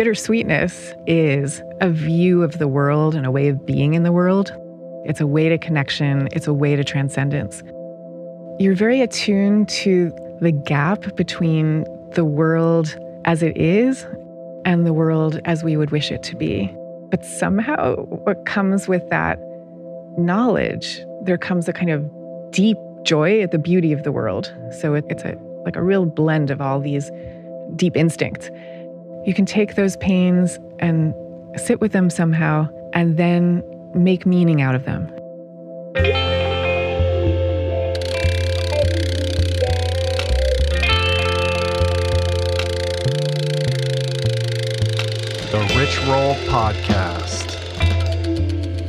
Bittersweetness is a view of the world and a way of being in the world. It's a way to connection, it's a way to transcendence. You're very attuned to the gap between the world as it is and the world as we would wish it to be. But somehow, what comes with that knowledge, there comes a kind of deep joy at the beauty of the world. So it, it's a like a real blend of all these deep instincts. You can take those pains and sit with them somehow and then make meaning out of them. The Rich Roll Podcast.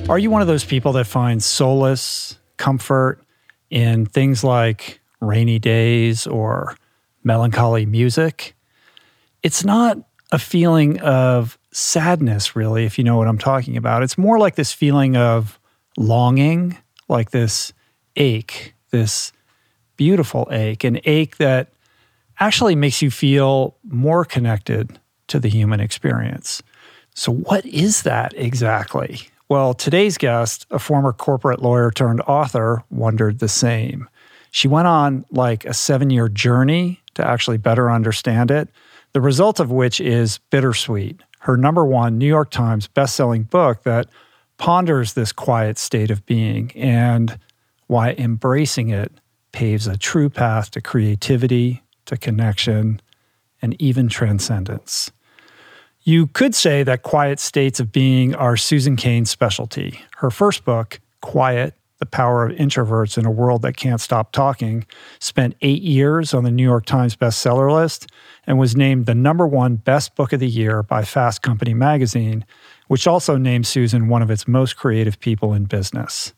Are you one of those people that finds solace, comfort in things like rainy days or melancholy music? It's not a feeling of sadness, really, if you know what I'm talking about. It's more like this feeling of longing, like this ache, this beautiful ache, an ache that actually makes you feel more connected to the human experience. So, what is that exactly? Well, today's guest, a former corporate lawyer turned author, wondered the same. She went on like a seven year journey to actually better understand it the result of which is Bittersweet, her number one New York Times bestselling book that ponders this quiet state of being and why embracing it paves a true path to creativity, to connection, and even transcendence. You could say that quiet states of being are Susan Cain's specialty. Her first book, Quiet the Power of Introverts in a World That Can't Stop Talking, spent eight years on the New York Times bestseller list and was named the number one best book of the year by Fast Company magazine, which also named Susan one of its most creative people in business.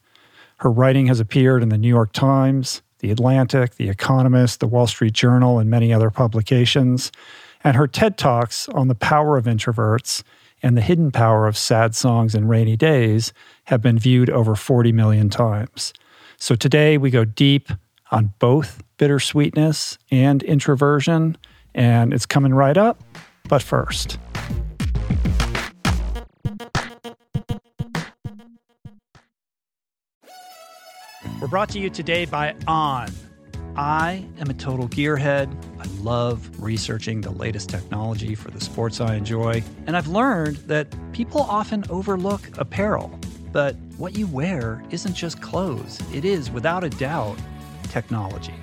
Her writing has appeared in the New York Times, The Atlantic, The Economist, The Wall Street Journal, and many other publications. And her TED Talks on the power of introverts and the hidden power of sad songs and rainy days have been viewed over 40 million times. So today we go deep on both bittersweetness and introversion, and it's coming right up. But first, we're brought to you today by On. I am a total gearhead. I love researching the latest technology for the sports I enjoy. And I've learned that people often overlook apparel. But what you wear isn't just clothes, it is, without a doubt, technology.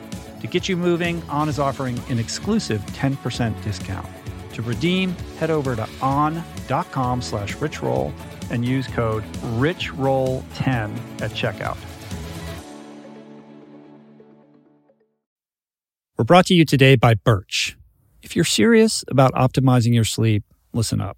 To get you moving, On is offering an exclusive 10% discount. To redeem, head over to on.com slash richroll and use code RICHROLL10 at checkout. We're brought to you today by Birch. If you're serious about optimizing your sleep, listen up.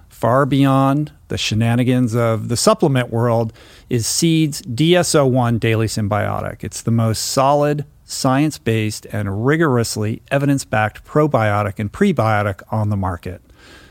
far beyond the shenanigans of the supplement world is Seed's DS-01 Daily Synbiotic. It's the most solid, science based, and rigorously evidence backed probiotic and prebiotic on the market.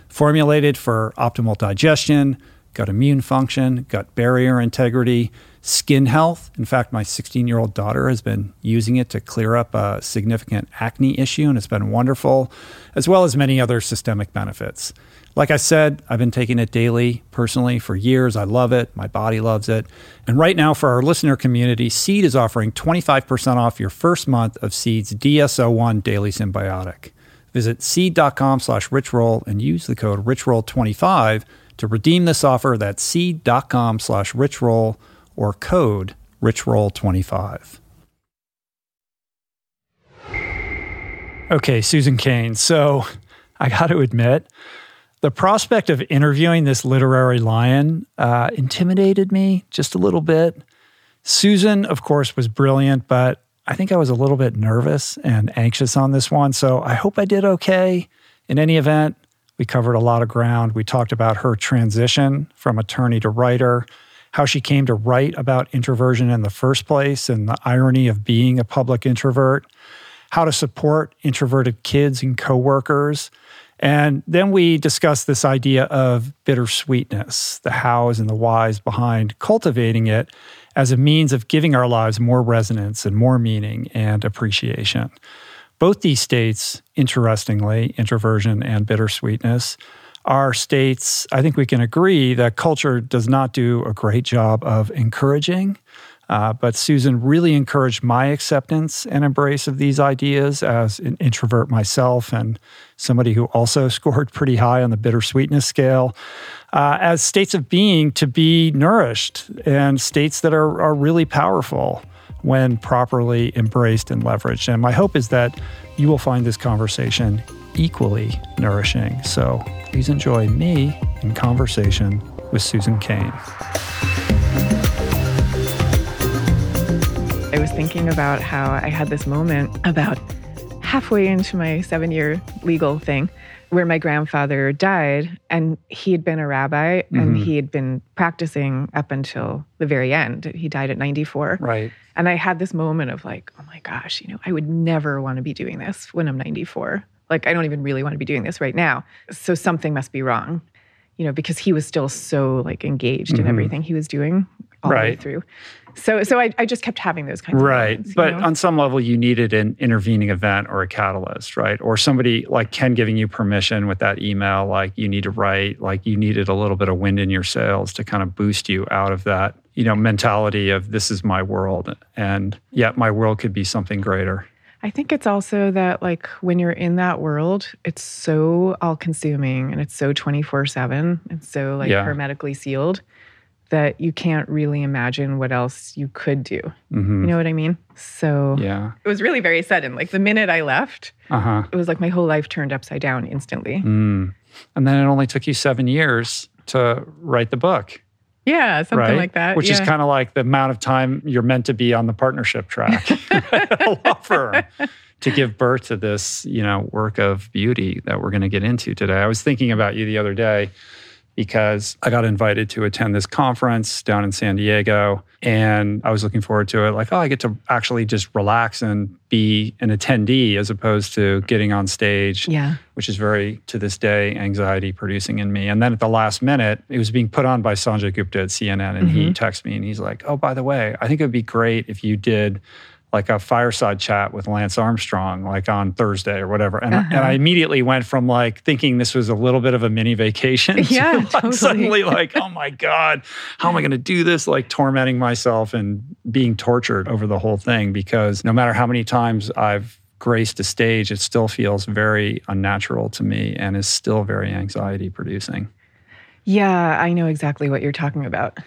Formulated for optimal digestion, gut immune function, gut barrier integrity, skin health. In fact, my 16 year old daughter has been using it to clear up a significant acne issue, and it's been wonderful, as well as many other systemic benefits. Like I said, I've been taking it daily personally for years. I love it. My body loves it. And right now, for our listener community, Seed is offering 25% off your first month of Seed's DS-01 Daily Synbiotic. Visit seed.com slash richroll and use the code richroll25 to redeem this offer. That's seed.com slash richroll or code richroll25. Okay, Susan Cain. So I got to admit, the prospect of interviewing this literary lion uh, intimidated me just a little bit. Susan, of course, was brilliant, but I think I was a little bit nervous and anxious on this one. So I hope I did okay. In any event, we covered a lot of ground. We talked about her transition from attorney to writer, how she came to write about introversion in the first place, and the irony of being a public introvert, how to support introverted kids and coworkers. And then we discussed this idea of bittersweetness, the hows and the whys behind cultivating it as a means of giving our lives more resonance and more meaning and appreciation. Both these states, interestingly, introversion and bittersweetness, are states I think we can agree that culture does not do a great job of encouraging. Uh, but Susan really encouraged my acceptance and embrace of these ideas as an introvert myself and somebody who also scored pretty high on the bittersweetness scale uh, as states of being to be nourished and states that are, are really powerful when properly embraced and leveraged. And my hope is that you will find this conversation equally nourishing. So please enjoy me in conversation with Susan Cain. Was thinking about how I had this moment about halfway into my seven year legal thing where my grandfather died and he had been a rabbi mm-hmm. and he had been practicing up until the very end. He died at 94. Right. And I had this moment of like, oh my gosh, you know, I would never want to be doing this when I'm 94. Like, I don't even really want to be doing this right now. So something must be wrong, you know, because he was still so like engaged mm-hmm. in everything he was doing all right. the way through. So, so I, I just kept having those kinds right. of Right. But know? on some level, you needed an intervening event or a catalyst, right? Or somebody like Ken giving you permission with that email, like you need to write, like you needed a little bit of wind in your sails to kind of boost you out of that, you know, mentality of this is my world. And yet my world could be something greater. I think it's also that, like, when you're in that world, it's so all consuming and it's so 24 7. It's so, like, yeah. hermetically sealed that you can't really imagine what else you could do. Mm-hmm. You know what I mean? So yeah, it was really very sudden. Like the minute I left, uh-huh. it was like my whole life turned upside down instantly. Mm. And then it only took you seven years to write the book. Yeah, something right? like that. Which yeah. is kind of like the amount of time you're meant to be on the partnership track a law firm to give birth to this, you know, work of beauty that we're going to get into today. I was thinking about you the other day because I got invited to attend this conference down in San Diego. And I was looking forward to it. Like, oh, I get to actually just relax and be an attendee as opposed to getting on stage, Yeah. which is very, to this day, anxiety producing in me. And then at the last minute, it was being put on by Sanjay Gupta at CNN. And he mm-hmm. texted me and he's like, oh, by the way, I think it would be great if you did like a fireside chat with Lance Armstrong, like on Thursday or whatever. And, and uh-huh. I immediately went from like thinking this was a little bit of a mini vacation Yeah, to like totally. suddenly like, oh my God, how am I going to do this? Like tormenting myself and being tortured over the whole thing because no matter how many times I've graced a stage, it still feels very unnatural to me and is still very anxiety producing. Yeah, I know exactly what you're talking about.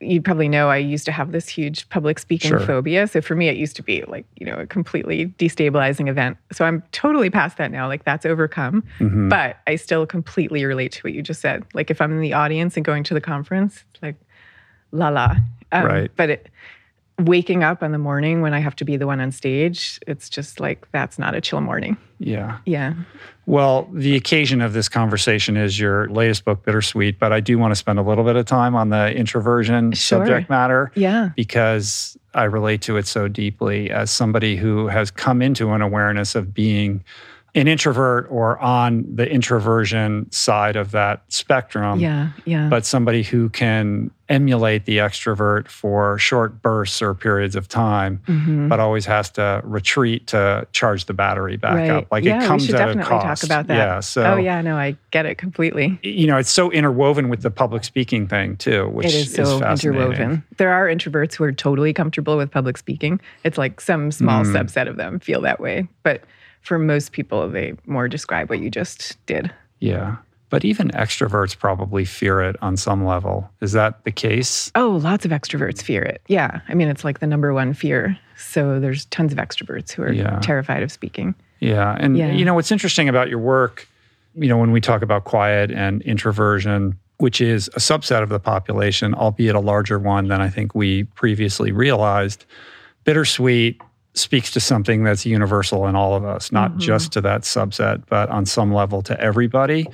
You probably know I used to have this huge public speaking Sure. phobia. So for me, it used to be like, you know, a completely destabilizing event. So I'm totally past that now. Like that's overcome. Mm-hmm. But I still completely relate to what you just said. Like if I'm in the audience and going to the conference, it's like, la la. Um, Right. But it, waking up in the morning when I have to be the one on stage, it's just like, that's not a chill morning. Yeah. Yeah. Well, the occasion of this conversation is your latest book, Bittersweet, but I do want to spend a little bit of time on the introversion Sure. subject matter Yeah. because I relate to it so deeply as somebody who has come into an awareness of being an introvert or on the introversion side of that spectrum. Yeah. Yeah. But somebody who can emulate the extrovert for short bursts or periods of time, Mhm. but always has to retreat to charge the battery back right. up. Like yeah, it comes we should at definitely a cost. talk about that. Yeah. So oh yeah, no, I get it completely. you know, it's so interwoven with the public speaking thing too, which It is so fascinating. interwoven. There are introverts who are totally comfortable with public speaking. It's like some small Mm. subset of them feel that way, but for most people, they more describe what you just did. Yeah. But even extroverts probably fear it on some level. Is that the case? Oh, lots of extroverts fear it. Yeah, I mean, it's like the number one fear. So there's tons of extroverts who are Yeah. terrified of speaking. Yeah. And Yeah. you know what's interesting about your work, you know, when we talk about quiet and introversion, which is a subset of the population, albeit a larger one than I think we previously realized, bittersweet speaks to something that's universal in all of us, not mm-hmm. just to that subset, but on some level to everybody.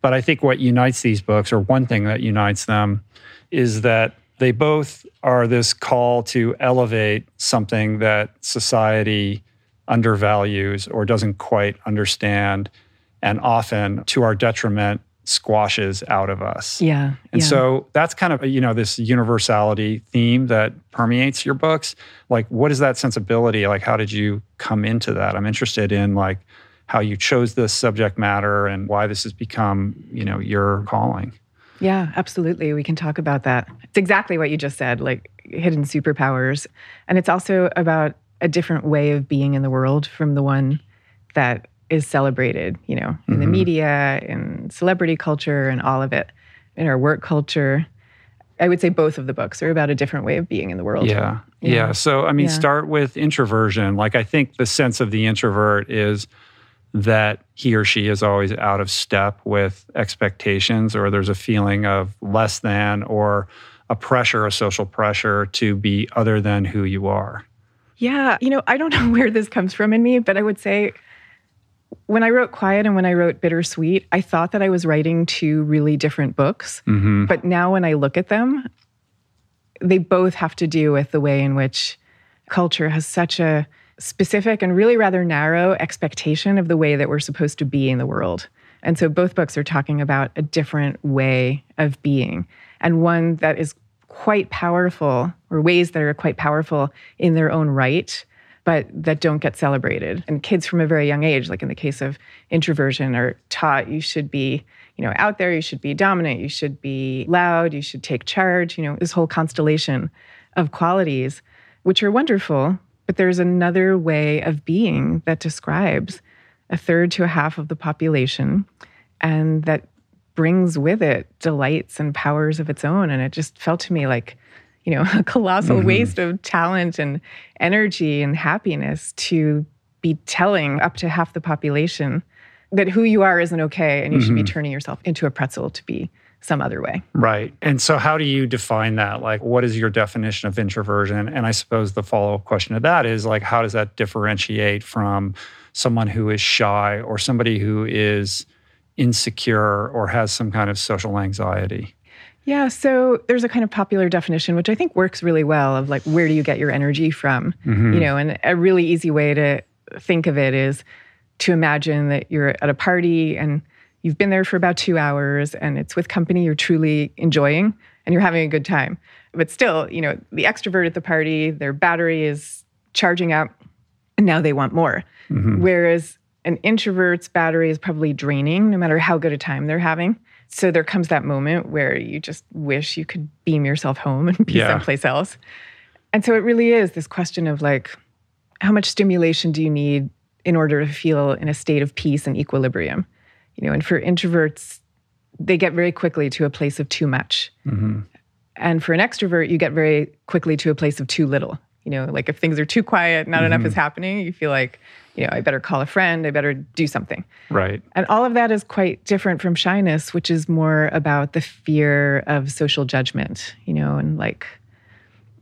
But I think what unites these books, or one thing that unites them, is that they both are this call to elevate something that society undervalues or doesn't quite understand, and often to our detriment squashes out of us. Yeah. And yeah. so that's kind of you know this universality theme that permeates your books. Like, what is that sensibility? Like, how did you come into that? I'm interested in like how you chose this subject matter and why this has become you know your calling. Yeah, absolutely. We can talk about that. It's exactly what you just said, like hidden superpowers. And it's also about a different way of being in the world from the one that is celebrated, you know, in the mm-hmm. media, in celebrity culture, and all of it, in our work culture. I would say both of the books are about a different way of being in the world. Yeah. Yeah. Yeah. So, I mean, Yeah. start with introversion. Like, I think the sense of the introvert is that he or she is always out of step with expectations, or there's a feeling of less than, or a pressure, a social pressure to be other than who you are. Yeah, you know, I don't know where this comes from in me, but I would say when I wrote Quiet and when I wrote Bittersweet, I thought that I was writing two really different books. Mm-hmm. But now when I look at them, they both have to do with the way in which culture has such a specific and really rather narrow expectation of the way that we're supposed to be in the world. And so both books are talking about a different way of being and one that is quite powerful, or ways that are quite powerful in their own right, but that don't get celebrated. And kids from a very young age, like in the case of introversion, are taught you should be, you know, out there, you should be dominant, you should be loud, you should take charge, you know, this whole constellation of qualities, which are wonderful. But there's another way of being that describes a third to a half of the population and that brings with it delights and powers of its own. And it just felt to me like, you know, a colossal mm-hmm. waste of talent and energy and happiness to be telling up to half the population that who you are isn't okay and you should be mm-hmm. turning yourself into a pretzel to be some other way. Right. And so, how do you define that? Like, what is your definition of introversion? And I suppose the follow up question to that is like, how does that differentiate from someone who is shy or somebody who is insecure or has some kind of social anxiety? Yeah, so there's a kind of popular definition, which I think works really well, of like where do you get your energy from? Mm-hmm. You know, and a really easy way to think of it is to imagine that you're at a party and you've been there for about two hours and it's with company you're truly enjoying and you're having a good time. But still, you know, the extrovert at the party, their battery is charging up and now they want more. Mm-hmm. Whereas an introvert's battery is probably draining no matter how good a time they're having. So there comes that moment where you just wish you could beam yourself home and be Yeah. someplace else. And so it really is this question of like, how much stimulation do you need in order to feel in a state of peace and equilibrium? You know, and for introverts, they get very quickly to a place of too much. Mm-hmm. And for an extrovert, you get very quickly to a place of too little. You know, like if things are too quiet, not enough is happening, you feel like, you know, I better call a friend, I better do something. Right. And all of that is quite different from shyness, which is more about the fear of social judgment, you know, and like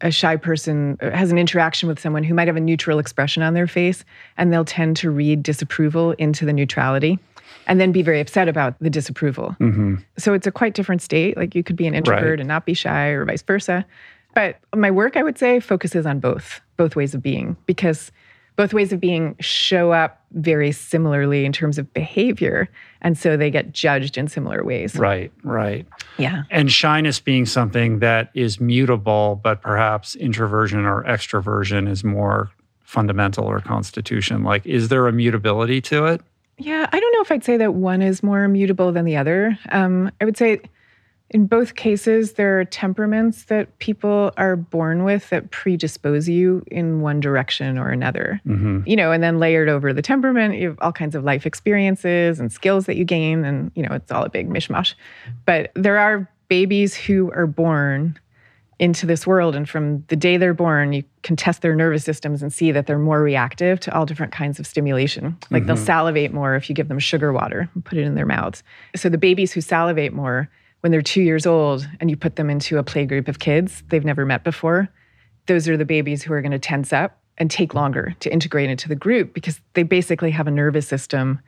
a shy person has an interaction with someone who might have a neutral expression on their face, and they'll tend to read disapproval into the neutrality and then be very upset about the disapproval. Mm-hmm. So it's a quite different state. Like you could be an introvert Right. and not be shy, or vice versa. But my work, I would say, focuses on both, both ways of being, because both ways of being show up very similarly in terms of behavior. And so they get judged in similar ways. Right. Right. Yeah. And shyness being something that is mutable, but perhaps introversion or extroversion is more fundamental or constitution. Like, is there a mutability to it? Yeah, I don't know if I'd say that one is more mutable than the other. Um, I would say in both cases, there are temperaments that people are born with that predispose you in one direction or another. Mm-hmm. You know, and then layered over the temperament, you have all kinds of life experiences and skills that you gain, and you know, it's all a big mishmash. But there are babies who are born into this world, and from the day they're born, you can test their nervous systems and see that they're more reactive to all different kinds of stimulation. Like they'll salivate more if you give them sugar water and put it in their mouths. So the babies who salivate more when they're two years old and you put them into a play group of kids they've never met before, those are the babies who are going to tense up and take longer to integrate into the group because they basically have a nervous system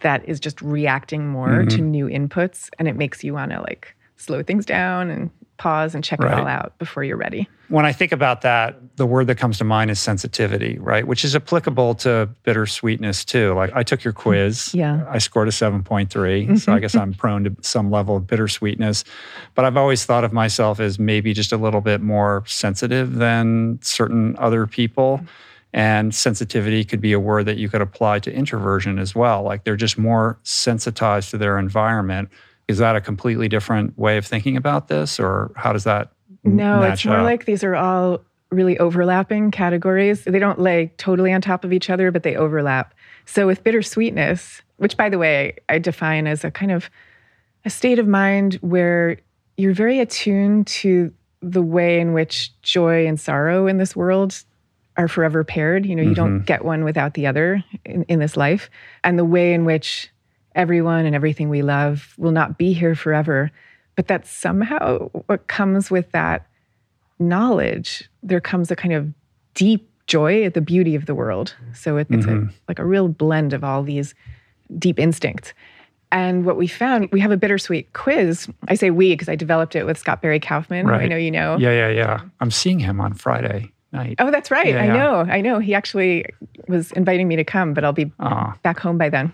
that is just reacting more to mm-hmm. new inputs and it makes you want to like slow things down and pause and check it all out before you're ready. When I think about that, the word that comes to mind is sensitivity, right? Which is applicable to bittersweetness too. Like I took your mm, quiz. Yeah. I scored a 7.3. So I guess mm-hmm. I'm prone to some level of bittersweetness. But I've always thought of myself as maybe just a little bit more sensitive than certain other people. And sensitivity could be a word that you could apply to introversion as well. Like they're just more sensitized to their environment. Is that a completely different way of thinking about this? Or how does that No, it's more up? like these are all really overlapping categories. They don't lay totally on top of each other, but they overlap. So with bittersweetness, which by the way, I define as a kind of a state of mind where you're very attuned to the way in which joy and sorrow in this world are forever paired. You know, you don't mm-hmm. get one without the other in, in this life. And the way in which everyone and everything we love will not be here forever. But that somehow what comes with that knowledge, there comes a kind of deep joy at the beauty of the world. So it, it's a, like a real blend of all these deep instincts. And what we found, we have a bittersweet quiz. I say we because I developed it with Scott Barry Kaufman, who I know you know. Yeah, yeah, yeah. I'm seeing him on Friday night. Oh, that's right. Yeah, I yeah. know. I know. He actually was inviting me to come, but I'll be Ah. back home by then.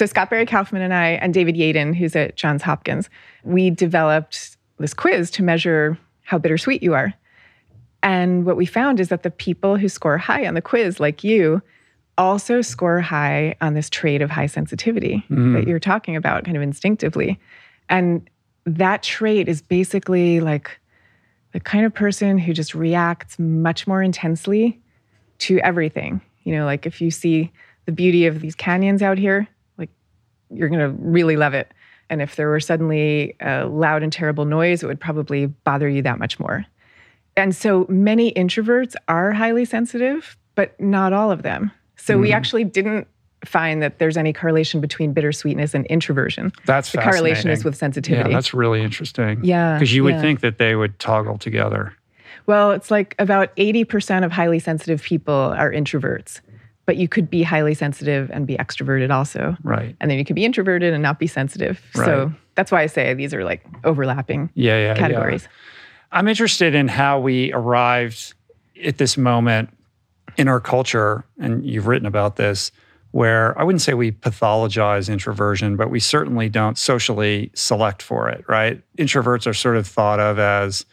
So Scott Barry Kaufman and I, and David Yaden, who's at Johns Hopkins, we developed this quiz to measure how bittersweet you are. And what we found is that the people who score high on the quiz, like you, also score high on this trait of high sensitivity that mm-hmm. you're talking about kind of instinctively. And that trait is basically like the kind of person who just reacts much more intensely to everything. You know, like if you see the beauty of these canyons out here, you're going to really love it. And if there were suddenly a loud and terrible noise, it would probably bother you that much more. And so many introverts are highly sensitive, but not all of them. So we mm-hmm. actually didn't find that there's any correlation between bittersweetness and introversion. That's the correlation is with sensitivity. Yeah, that's really interesting. Yeah, Because you would yeah. think that they would toggle together. Well, it's like about 80% of highly sensitive people are introverts. But you could be highly sensitive and be extroverted also. Right. And then you could be introverted and not be sensitive. Right. So that's why I say these are like overlapping Yeah, yeah, yeah. categories. I'm interested in how we arrived at this moment in our culture, and you've written about this, where I wouldn't say we pathologize introversion, but we certainly don't socially select for it, right? Introverts are sort of thought of as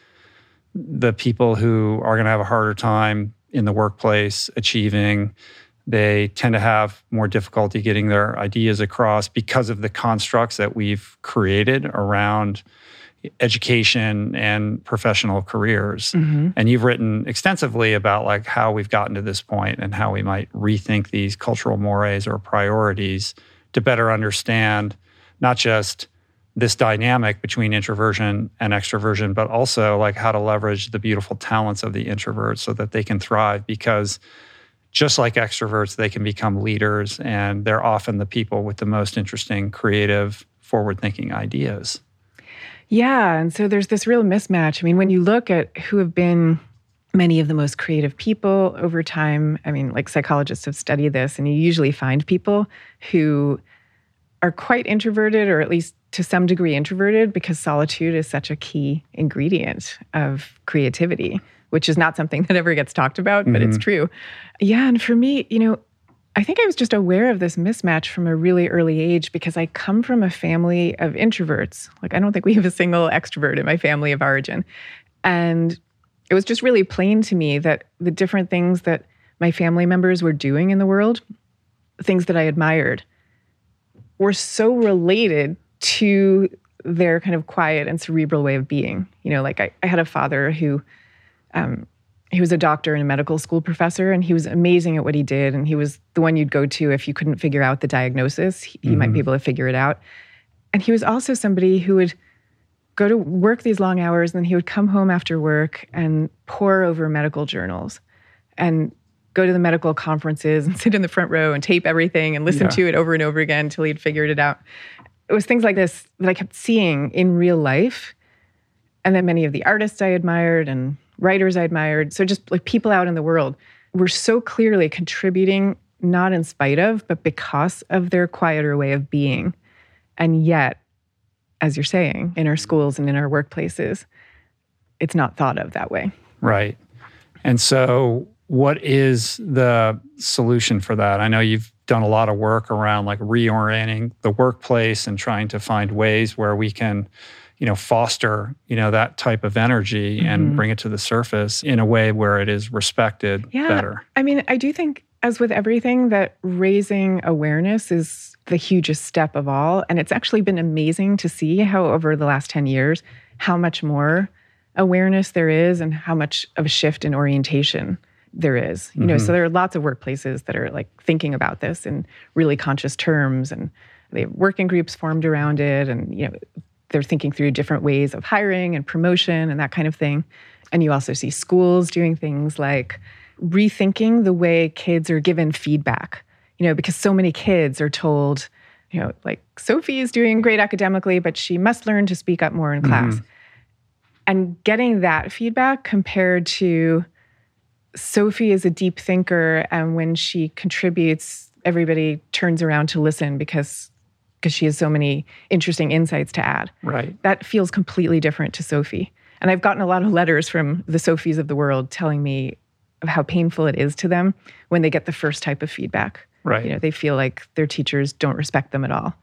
the people who are going to have a harder time in the workplace achieving. They tend to have more difficulty getting their ideas across because of the constructs that we've created around education and professional careers. Mhm. And you've written extensively about like how we've gotten to this point and how we might rethink these cultural mores or priorities to better understand not just this dynamic between introversion and extroversion, but also like how to leverage the beautiful talents of the introverts so that they can thrive because just like extroverts, they can become leaders and they're often the people with the most interesting, creative, forward thinking ideas. Yeah. And so there's this real mismatch. I mean, when you look at who have been many of the most creative people over time, I mean, like psychologists have studied this, and you usually find people who are quite introverted or at least to some degree introverted because solitude is such a key ingredient of creativity, which is not something that ever gets talked about, but it's mm-hmm. true. Yeah. And for me, you know, I think I was just aware of this mismatch from a really early age because I come from a family of introverts. Like, I don't think we have a single extrovert in my family of origin. And it was just really plain to me that the different things that my family members were doing in the world, things that I admired, were so related to their kind of quiet and cerebral way of being. You know, like I, I had a father who um, he was a doctor and a medical school professor, and he was amazing at what he did. And he was the one you'd go to if you couldn't figure out the diagnosis. He, he might be able to figure it out. And he was also somebody who would go to work these long hours, and then he would come home after work and pore over medical journals and go to the medical conferences and sit in the front row and tape everything and listen Yeah. to it over and over again until he'd figured it out. It was things like this that I kept seeing in real life and then many of the artists I admired and writers I admired. So just like people out in the world were so clearly contributing, not in spite of, but because of their quieter way of being. And yet, as you're saying, in our schools and in our workplaces, it's not thought of that way. Right. And so, what is the solution for that? I know you've done a lot of work around like reorienting the workplace and trying to find ways where we can, you know, foster, you know, that type of energy and Mhm. bring it to the surface in a way where it is respected Yeah. better. I mean, I do think, as with everything, that raising awareness is the hugest step of all. And it's actually been amazing to see how, over the last 10 years, how much more awareness there is and how much of a shift in orientation there is. You know, so there are lots of workplaces that are like thinking about this in really conscious terms and they have working groups formed around it and, you know, they're thinking through different ways of hiring and promotion and that kind of thing. And you also see schools doing things like rethinking the way kids are given feedback, you know, because so many kids are told, you know, like Sophie is doing great academically, but she must learn to speak up more in mm-hmm. class. And getting that feedback compared to Sophie is a deep thinker, and when she contributes, everybody turns around to listen because because she has so many interesting insights to add Right. that feels completely different to Sophie. And I've gotten a lot of letters from the Sophies of the world telling me of how painful it is to them when they get the first type of feedback. Right. You know, they feel like their teachers don't respect them at all.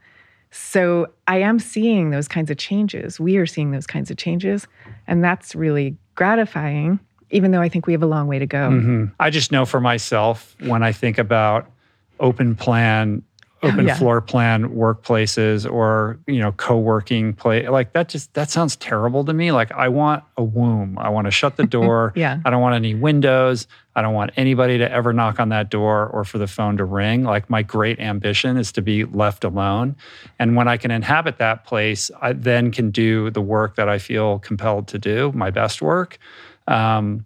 So I am seeing those kinds of changes. We are seeing those kinds of changes. And that's really gratifying, even though I think we have a long way to go. Mhm. I just know for myself when I think about open plan, open yeah. floor plan workplaces or, you know, co-working play like that just that sounds terrible to me. Like I want a womb. I want to shut the door. Yeah. I don't want any windows. I don't want anybody to ever knock on that door or for the phone to ring. Like my great ambition is to be left alone. And when I can inhabit that place, I then can do the work that I feel compelled to do, my best work. Um,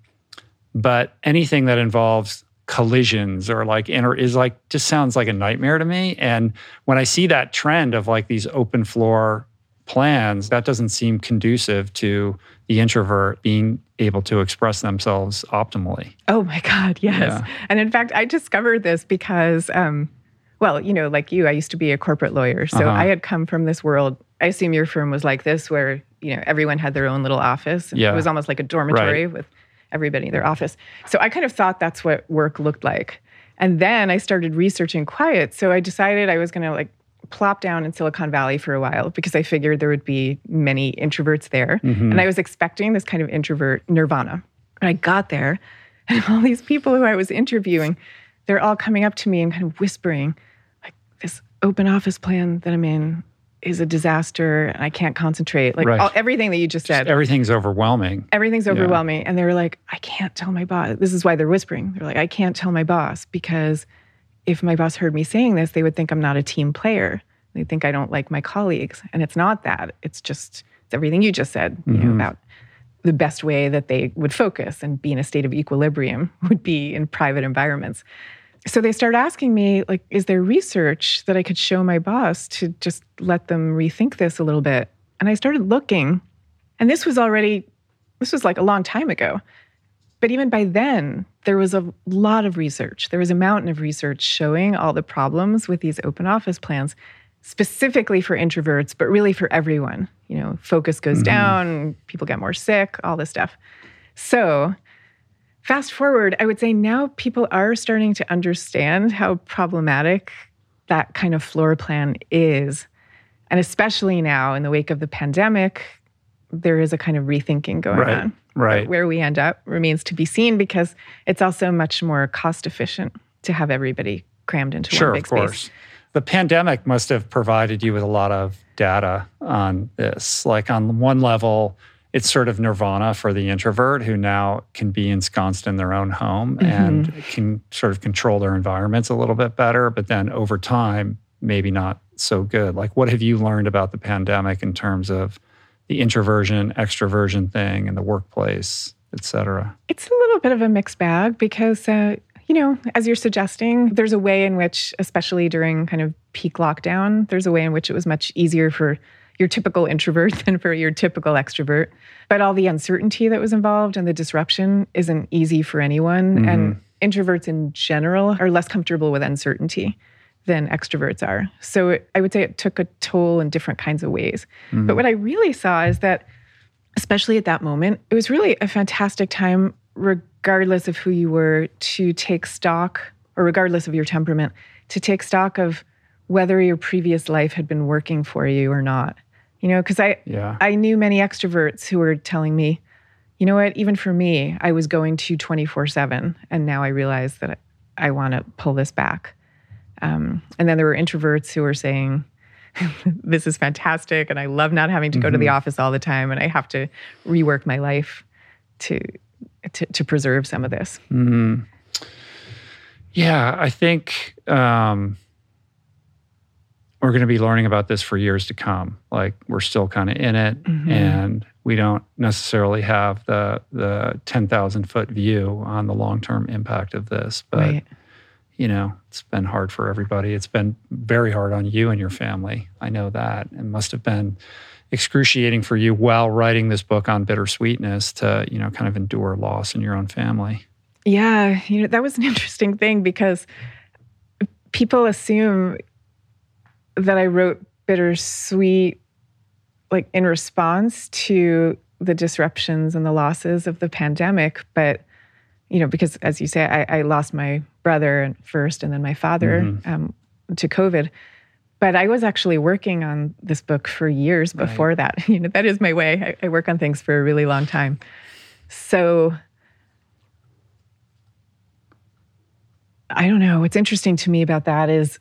but anything that involves collisions or like inter is like just sounds like a nightmare to me and when i see that trend of like these open floor plans, that doesn't seem conducive to the introvert being able to express themselves optimally. Oh my God, yes. Yeah. And in fact, I discovered this because, um, well, you know, like you, I used to be a corporate lawyer. So Uh-huh. I had come from this world. I assume your firm was like this, where, you know, everyone had their own little office. And Yeah. It was almost like a dormitory with everybody in their office. So I kind of thought that's what work looked like. And then I started researching quiet. So I decided I was going to like plop down in Silicon Valley for a while because I figured there would be many introverts there. Mm-hmm. And I was expecting this kind of introvert nirvana. And I got there, and all these people who I was interviewing, they're all coming up to me and kind of whispering, like, this open office plan that I'm in is a disaster and I can't concentrate. Like Right. all, everything that you just said Everything's overwhelming. everything's overwhelming. And they were like, I can't tell my boss. This is why they're whispering. They're like, I can't tell my boss because if my boss heard me saying this, they would think I'm not a team player. They think I don't like my colleagues. And it's not that. It's just it's everything you just said, you know, mm-hmm. about the best way that they would focus and be in a state of equilibrium would be in private environments. So they started asking me, like, is there research that I could show my boss to just let them rethink this a little bit? And I started looking, and this was already, this was like a long time ago. But even by then, there was a lot of research. There was a mountain of research showing all the problems with these open office plans, specifically for introverts, but really for everyone. You know, focus goes mm-hmm. down, people get more sick, all this stuff. So, fast forward, I would say now people are starting to understand how problematic that kind of floor plan is. And especially now in the wake of the pandemic, there is a kind of rethinking going Right, on. right. Where we end up remains to be seen because it's also much more cost efficient to have everybody crammed into Sure, one big of course. space. The pandemic must have provided you with a lot of data on this. Like on one level, it's sort of nirvana for the introvert who now can be ensconced in their own home and can sort of control their environments a little bit better. But then over time, maybe not so good. Like, what have you learned about the pandemic in terms of the introversion, extroversion thing in the workplace, et cetera? It's a little bit of a mixed bag because, uh, you know, as you're suggesting, there's a way in which, especially during kind of peak lockdown, there's a way in which it was much easier for your typical introvert than for your typical extrovert. But all the uncertainty that was involved and the disruption isn't easy for anyone. Mm-hmm. And introverts in general are less comfortable with uncertainty than extroverts are. So it, I would say it took a toll in different kinds of ways. Mm-hmm. But what I really saw is that especially at that moment, it was really a fantastic time, regardless of who you were, to take stock, or regardless of your temperament, to take stock of whether your previous life had been working for you or not. You know, because I Yeah. I knew many extroverts who were telling me, you know what, even for me, I was going to 24 7, and now I realize that I, I want to pull this back. Um, and then there were introverts who were saying, this is fantastic and I love not having to go to the office all the time and I have to rework my life to to, to preserve some of this. Yeah, I think um, we're going to be learning about this for years to come. Like we're still kind of in it, mm-hmm. and we don't necessarily have the the ten thousand foot view on the long term impact of this. But Right. you know, it's been hard for everybody. It's been very hard on you and your family. I know that. It must have been excruciating for you while writing this book on bittersweetness to you know kind of endure loss in your own family. Yeah, you know, that was an interesting thing because people assume that I wrote bittersweet like in response to the disruptions and the losses of the pandemic. But, you know, because as you say, I, I lost my brother first and then my father um, to COVID. But I was actually working on this book for years before that. You know, that is my way. I, I work on things for a really long time. So I don't know. What's interesting to me about that is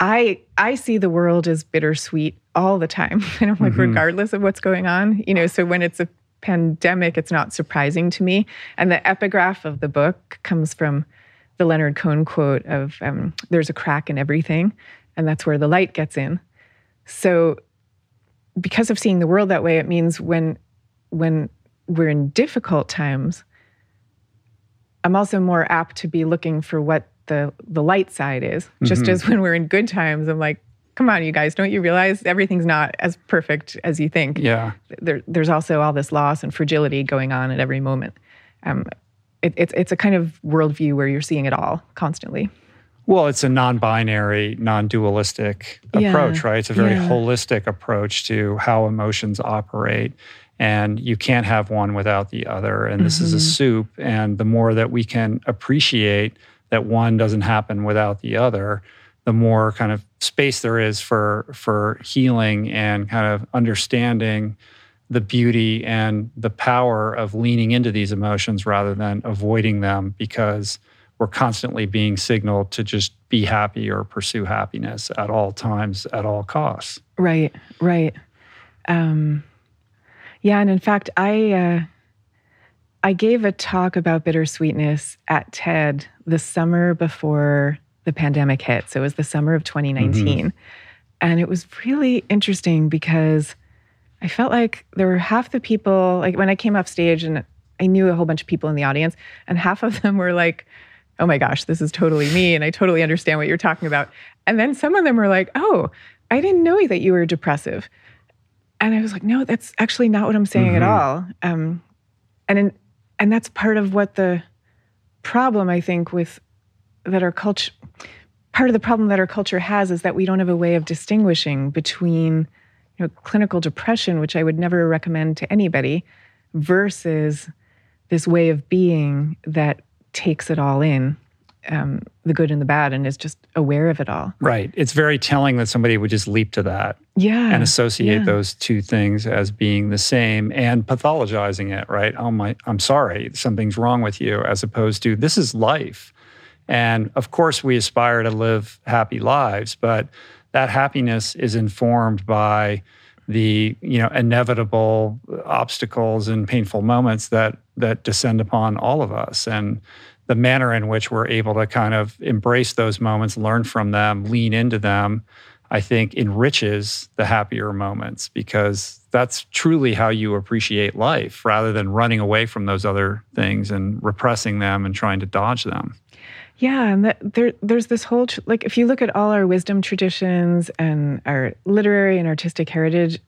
I I see the world as bittersweet all the time. And I'm like, regardless of what's going on, you know, so when it's a pandemic, it's not surprising to me. And the epigraph of the book comes from the Leonard Cohen quote of um, there's a crack in everything, and that's where the light gets in. So because of seeing the world that way, it means when when we're in difficult times, I'm also more apt to be looking for what the the light side is. Just as when we're in good times, I'm like, come on, you guys, don't you realize everything's not as perfect as you think? Yeah. There, there's also all this loss and fragility going on at every moment. Um, it, it's, it's a kind of worldview where you're seeing it all constantly. Well, it's a non binary, non dualistic Yeah. approach, right? It's a very Yeah. holistic approach to how emotions operate. And you can't have one without the other. And this is a Mhm. soup. And the more that we can appreciate that one doesn't happen without the other, the more kind of space there is for for healing and kind of understanding the beauty and the power of leaning into these emotions rather than avoiding them because we're constantly being signaled to just be happy or pursue happiness at all times, at all costs. Right, right. Um, yeah, and in fact, I uh, I gave a talk about bittersweetness at TED the summer before the pandemic hit. So it was the summer of 2019, and it was really interesting because I felt like there were half the people like when I came off stage and I knew a whole bunch of people in the audience, and half of them were like. Oh my gosh, this is totally me, and I totally understand what you're talking about. And then some of them were like, "Oh, I didn't know that you were depressive. And I was like, no, that's actually not what I'm saying at Mhm. all. Um, and in, and that's part of what the problem I think with that our culture, part of the problem that our culture has is that we don't have a way of distinguishing between you know, clinical depression, which I would never recommend to anybody, versus this way of being that takes it all in, um, the good and the bad, and is just aware of it all. Right. It's very telling that somebody would just leap to that Yeah. and associate yeah. those two things as being the same and pathologizing it, right? Oh my, I'm sorry, something's wrong with you, as opposed to this is life. And of course, we aspire to live happy lives, but that happiness is informed by the you know inevitable obstacles and painful moments that that descend upon all of us and the manner in which we're able to kind of embrace those moments learn from them lean into them i think enriches the happier moments because that's truly how you appreciate life rather than running away from those other things and repressing them and trying to dodge them. Yeah, and that, there, there's this whole like if you look at all our wisdom traditions and our literary and artistic heritage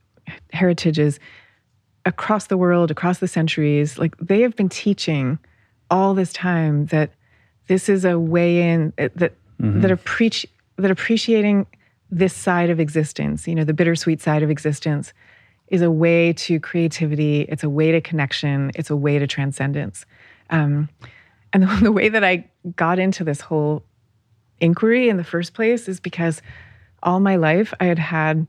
heritages across the world, across the centuries, like they have been teaching all this time that this is a way in eh, that that appreci- that appreciating this side of existence, you know, the bittersweet side of existence, is a way to creativity. It's a way to connection. It's a way to transcendence. Um, and the, the way that I got into this whole inquiry in the first place is because all my life I had had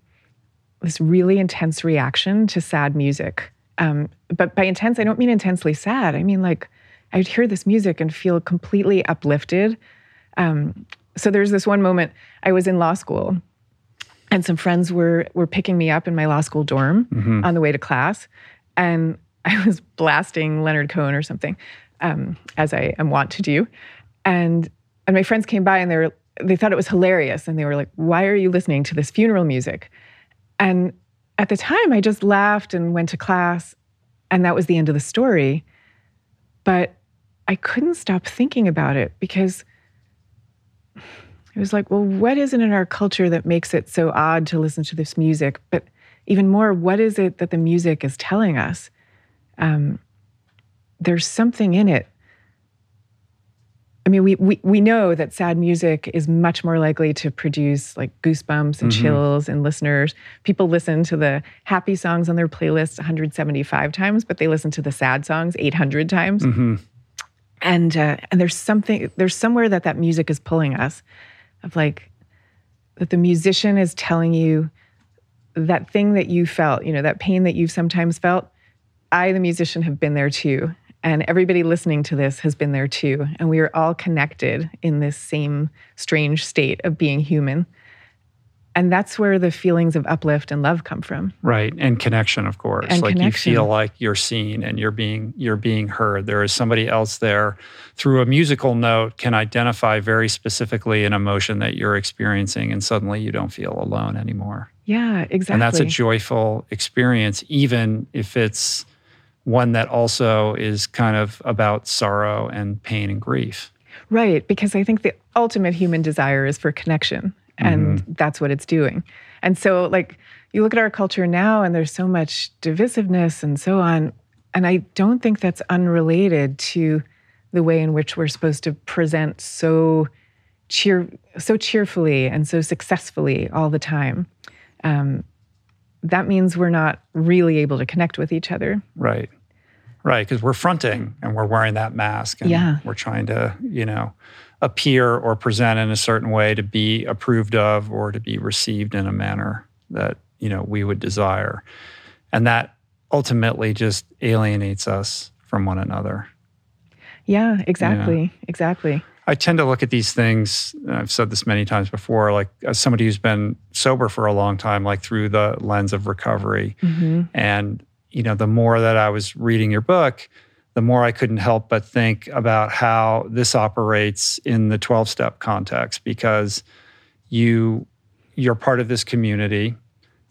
this really intense reaction to sad music. Um, but by intense, I don't mean intensely sad. I mean like I would hear this music and feel completely uplifted. Um, so there's this one moment I was in law school, and some friends were were picking me up in my law school dorm on the way to class, and I was blasting Leonard Cohen or something, um, as I am wont to do, and and my friends came by and they were they thought it was hilarious, and they were like, "Why are you listening to this funeral music?" And at the time, I just laughed and went to class, and that was the end of the story. But I couldn't stop thinking about it because it was like, well, what is it in our culture that makes it so odd to listen to this music? But even more, what is it that the music is telling us? Um, there's something in it. I mean, we, we we know that sad music is much more likely to produce like goosebumps and Mhm. chills in listeners. People listen to the happy songs on their playlist 175 times, but they listen to the sad songs 800 times hmm and uh, and there's something there's somewhere that that music is pulling us of like that the musician is telling you that thing that you felt you know that pain that you've sometimes felt. I the musician have been there too. And everybody listening to this has been there too. And we are all connected in this same strange state of being human and that's where the feelings of uplift and love come from Right, and connection, of course. And like connection. you feel like you're seen and you're being you're being heard. There is somebody else there through a musical note can identify very specifically an emotion that you're experiencing, and suddenly you don't feel alone anymore. yeah exactly And that's a joyful experience, even if it's one that also is kind of about sorrow and pain and grief. Right, because I think the ultimate human desire is for connection. And that's what it's doing. And so, like, you look at our culture now, and there's so much divisiveness and so on. And I don't think that's unrelated to the way in which we're supposed to present so cheer, so cheerfully and so successfully all the time. Um, that means we're not really able to connect with each other. Right. Right. Because we're fronting and we're wearing that mask and Yeah. we're trying to, you know, appear or present in a certain way to be approved of or to be received in a manner that, you know, we would desire. And that ultimately just alienates us from one another. Yeah, exactly. Exactly. I tend to look at these things, and I've said this many times before, like as somebody who's been sober for a long time, like through the lens of recovery. Mm-hmm. And, you know, the more that I was reading your book, the more I couldn't help but think about how this operates in the 12 step context because you you're part of this community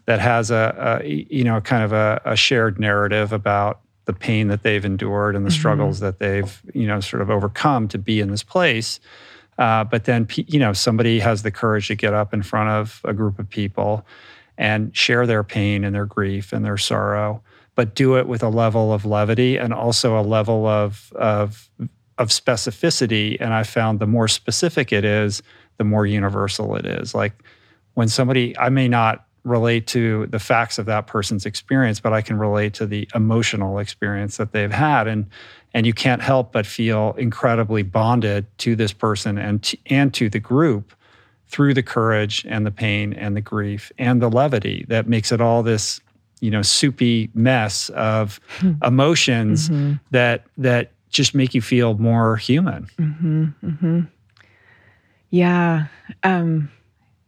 that has a, a you know kind of a, a shared narrative about the pain that they've endured and the struggles that they've you know sort of overcome to be in this place. Uh, but then you know somebody has the courage to get up in front of a group of people and share their pain and their grief and their sorrow but do it with a level of levity and also a level of of of specificity. And i found the more specific it is the more universal it is. Like when somebody i may not relate to the facts of that person's experience but i can relate to the emotional experience that they've had. And and you can't help but feel incredibly bonded to this person and and to the group through the courage and the pain and the grief and the levity that makes it all this you know soupy mess of hmm. emotions mm-hmm. that that just make you feel more human mm-hmm. Mm-hmm. Yeah. Um,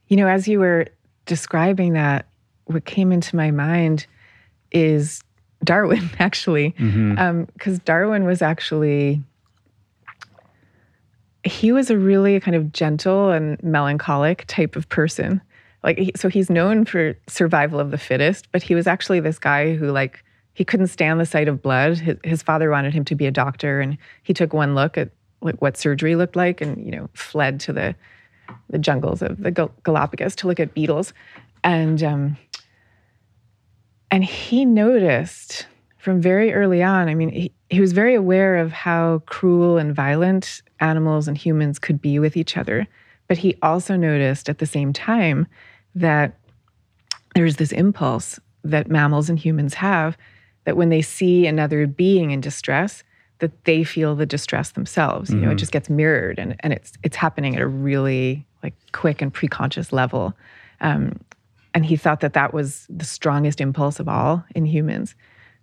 you know, as you were describing that, what came into my mind is Darwin, actually. Um, because Darwin was actually, he was a really kind of gentle and melancholic type of person. Like, so he's known for survival of the fittest, but he was actually this guy who, like, he couldn't stand the sight of blood. His, his father wanted him to be a doctor, and he took one look at like, what surgery looked like, and you know, fled to the the jungles of the Gal- Galapagos to look at beetles, and um, and he noticed from very early on. I mean, he, he was very aware of how cruel and violent animals and humans could be with each other, but he also noticed at the same time that there's this impulse that mammals and humans have that when they see another being in distress that they feel the distress themselves. You know it just gets mirrored and, and it's it's happening at a really like quick and preconscious level. Um, and he thought that that was the strongest impulse of all in humans.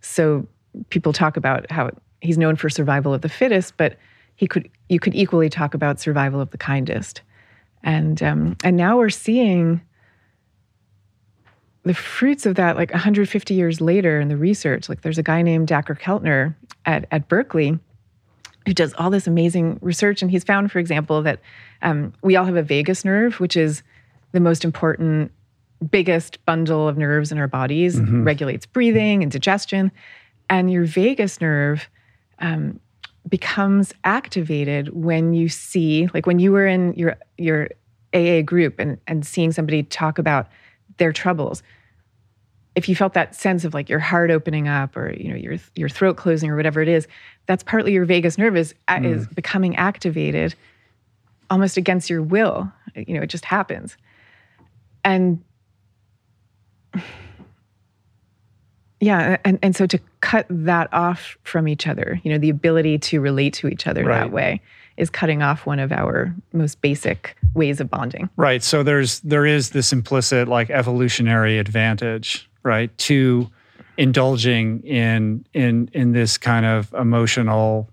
So people talk about how he's known for survival of the fittest but he could you could equally talk about survival of the kindest. And um, and now we're seeing the fruits of that like 150 years later in the research like there's a guy named Dacher Keltner at, at Berkeley who does all this amazing research and he's found for example that um, we all have a vagus nerve which is the most important biggest bundle of nerves in our bodies. Regulates breathing and digestion. And your vagus nerve um, becomes activated when you see like when you were in your your AA group and and seeing somebody talk about their troubles. If you felt that sense of like your heart opening up or you know your your throat closing or whatever it is that's partly your vagus nerve is is becoming activated almost against your will. You know it just happens. And yeah and and so to cut that off from each other you know the ability to relate to each other Right. that way is cutting off one of our most basic ways of bonding Right. So there's there is this implicit like evolutionary advantage, right, to indulging in in in this kind of emotional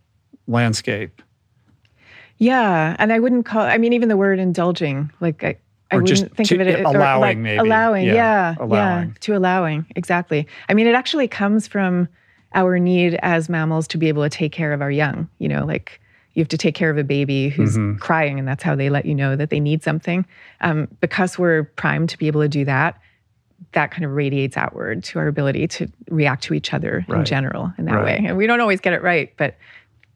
landscape. Yeah, and I wouldn't call. I mean, even the word indulging, like I, I Or wouldn't think of it. as allowing, like, maybe. allowing. Yeah, Yeah, yeah, to allowing. Exactly. I mean, it actually comes from our need as mammals to be able to take care of our young. You know, like you have to take care of a baby who's Mm-hmm. crying, and that's how they let you know that they need something. Um, because we're primed to be able to do that. That kind of radiates outward to our ability to react to each other in general in that Right. way. And we don't always get it right, but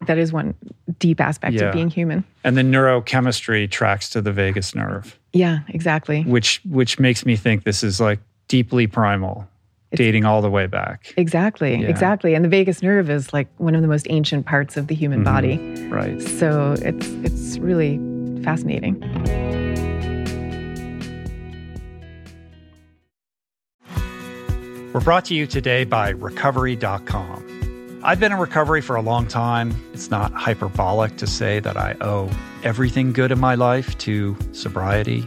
that is one deep aspect Yeah. of being human. And the neurochemistry tracks to the vagus nerve, Yeah, exactly. which which makes me think this is like deeply primal, It's- dating all the way back. Exactly, Yeah. exactly. And the vagus nerve is like one of the most ancient parts of the human Mhm. body. Right. So it's it's really fascinating. We're brought to you today by Recovery.com. I've been in recovery for a long time. It's not hyperbolic to say that I owe everything good in my life to sobriety.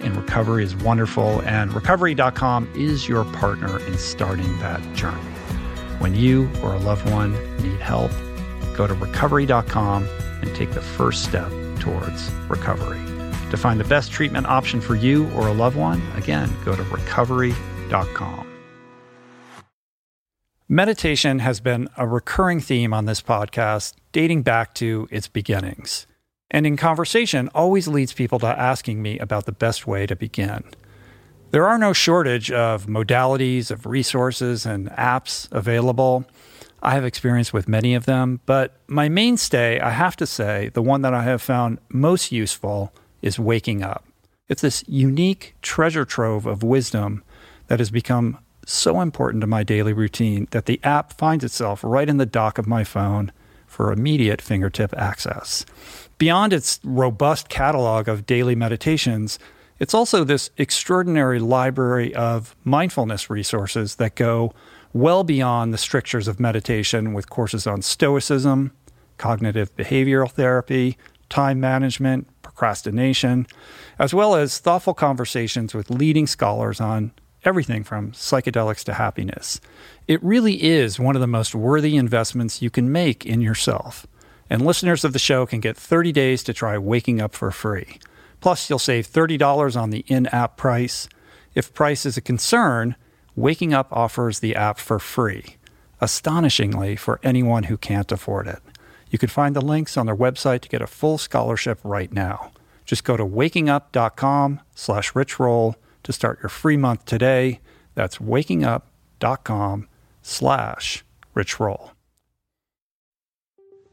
in recovery is wonderful, and recovery.com is your partner in starting that journey. When you or a loved one need help, go to recovery.com and take the first step towards recovery. To find the best treatment option for you or a loved one, again, go to recovery.com. Meditation has been a recurring theme on this podcast dating back to its beginnings. And in conversation, always leads people to asking me about the best way to begin. There are no shortage of modalities, of resources, and apps available. I have experience with many of them, but my mainstay, I have to say, the one that I have found most useful is Waking Up. It's this unique treasure trove of wisdom that has become so important to my daily routine that the app finds itself right in the dock of my phone for immediate fingertip access. Beyond its robust catalog of daily meditations, it's also this extraordinary library of mindfulness resources that go well beyond the strictures of meditation with courses on stoicism, cognitive behavioral therapy, time management, procrastination, as well as thoughtful conversations with leading scholars on everything from psychedelics to happiness. It really is one of the most worthy investments you can make in yourself. And listeners of the show can get 30 days to try Waking Up for free. Plus, you'll save $30 on the in app price. If price is a concern, Waking Up offers the app for free, astonishingly for anyone who can't afford it. You can find the links on their website to get a full scholarship right now. Just go to wakingup.com slash richroll to start your free month today. That's wakingup.com slash richroll.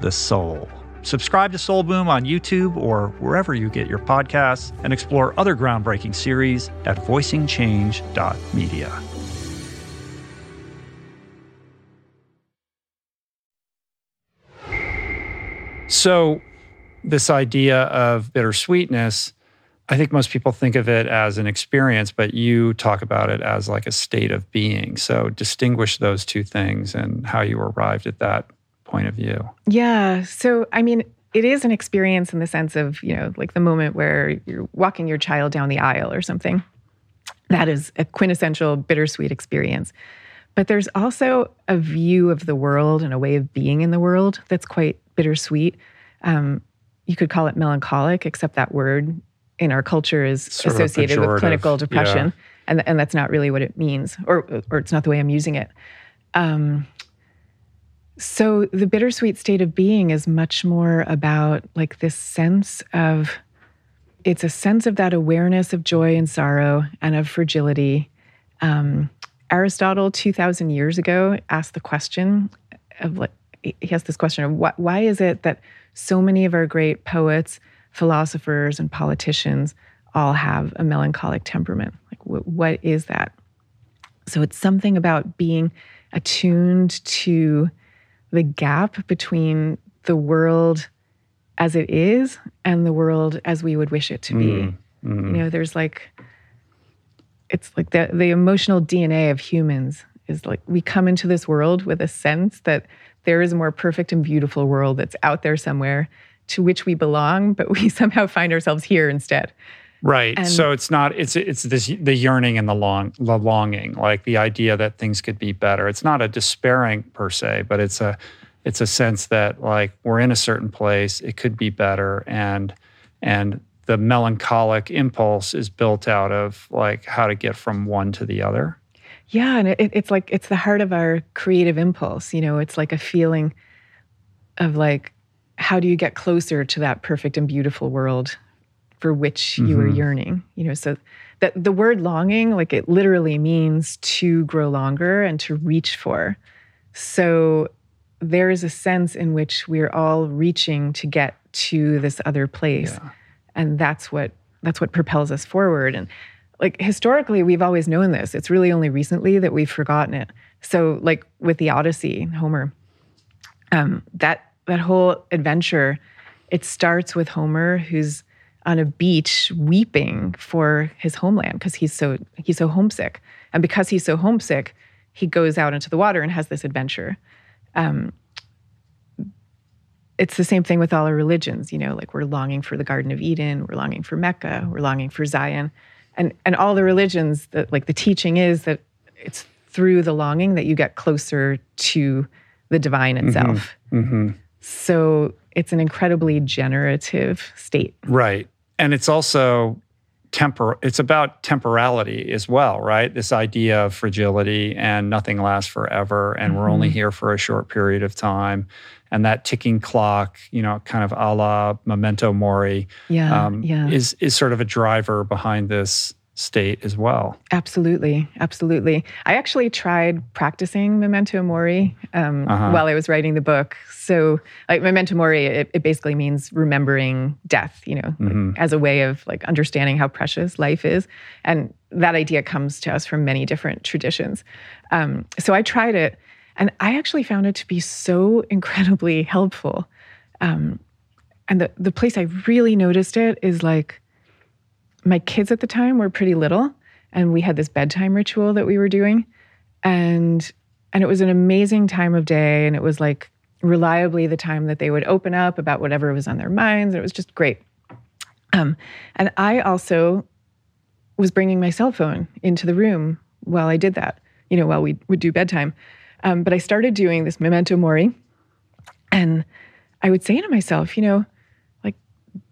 the soul. Subscribe to Soul Boom on YouTube or wherever you get your podcasts and explore other groundbreaking series at voicingchange.media. So, this idea of bittersweetness, I think most people think of it as an experience, but you talk about it as like a state of being. So, distinguish those two things and how you arrived at that point of view. Yeah. So, I mean, it is an experience in the sense of, you know, like the moment where you're walking your child down the aisle or something. That is a quintessential bittersweet experience. But there's also a view of the world and a way of being in the world that's quite bittersweet. Um, you could call it melancholic, except that word in our culture is Sort associated with clinical depression, yeah. and and that's not really what it means, or or it's not the way I'm using it. Um, so the bittersweet state of being is much more about like this sense of it's a sense of that awareness of joy and sorrow and of fragility. Um, Aristotle, 2,000 years ago, asked the question of like, he has this question of what, why is it that so many of our great poets, philosophers, and politicians all have a melancholic temperament? Like, wh- what is that? So it's something about being attuned to the gap between the world as it is and the world as we would wish it to be. Mm, mm. You know, there's like it's like the the emotional DNA of humans is like we come into this world with a sense that there is a more perfect and beautiful world that's out there somewhere to which we belong, but we somehow find ourselves here instead. Right. And- so it's not it's it's this the yearning and the long the longing, like the idea that things could be better. It's not a despairing per se, but it's a it's a sense that like we're in a certain place, it could be better and and the melancholic impulse is built out of like how to get from one to the other. Yeah, and it, it's like it's the heart of our creative impulse. You know, it's like a feeling of like, how do you get closer to that perfect and beautiful world for which you are yearning? You know, so that the word longing, like it literally means to grow longer and to reach for. So there is a sense in which we're all reaching to get to this other place, and that's what that's what propels us forward. And like historically we've always known this it's really only recently that we've forgotten it so like with the odyssey homer um, that that whole adventure it starts with homer who's on a beach weeping for his homeland because he's so he's so homesick. And because he's so homesick he goes out into the water and has this adventure. Um, it's the same thing with all our religions you know like we're longing for the garden of eden we're longing for mecca we're longing for zion. And and all the religions that like the teaching is that it's through the longing that you get closer to the divine itself. So it's an incredibly generative state Right. And it's also tempor it's about temporality as well, right? This idea of fragility and nothing lasts forever and we're only here for a short period of time. And that ticking clock, you know, kind of a la memento mori, yeah um, yeah is is sort of a driver behind this state as well. Absolutely, absolutely. I actually tried practicing memento mori um, Uh-huh. while I was writing the book. So, like memento mori, it, it basically means remembering death. You know, like, as a way of like understanding how precious life is, and that idea comes to us from many different traditions. Um, so I tried it, and I actually found it to be so incredibly helpful. Um, and the the place I really noticed it is like my kids at the time were pretty little and we had this bedtime ritual that we were doing. And and it was an amazing time of day and it was like reliably the time that they would open up about whatever was on their minds And it was just great. Um, and i also was bringing my cell phone into the room while i did that you know while we would do bedtime. Um, but i started doing this memento mori and i would say to myself you know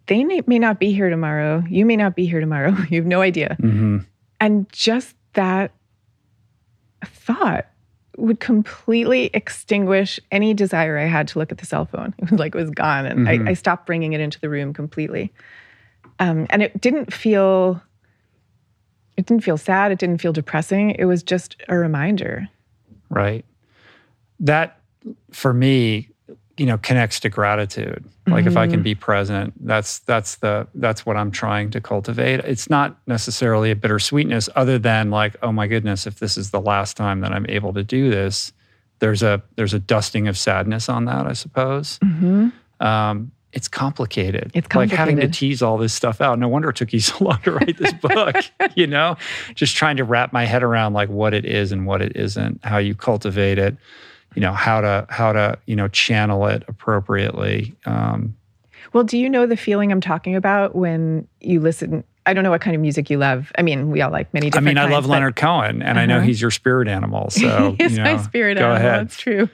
they may, may not be here tomorrow you may not be here tomorrow you have no idea and just that thought would completely extinguish any desire I had to look at the cell phone. It was like it was gone, and I, I stopped bringing it into the room completely. Um, and it didn't feel, it didn't feel sad. It didn't feel depressing. It was just a reminder. Right. That for me, you know, connects to gratitude. Like if I can be present, that's that's the that's what I'm trying to cultivate. It's not necessarily a bittersweetness other than like, oh my goodness, if this is the last time that I'm able to do this, there's a there's a dusting of sadness on that, I suppose. Um, it's complicated. It's complicated. Like having to tease all this stuff out. No wonder it took you so long to write this book. you know, just trying to wrap my head around like what it is and what it isn't, how you cultivate it, you know, how to how to you know channel it appropriately. Um, Well, do you know the feeling I'm talking about when you listen? I don't know what kind of music you love. I mean, we all like many different I mean, I love but- Leonard Cohen, and I know Uh-huh. he's your spirit animal. So He's you my spirit go animal. ahead. It's true.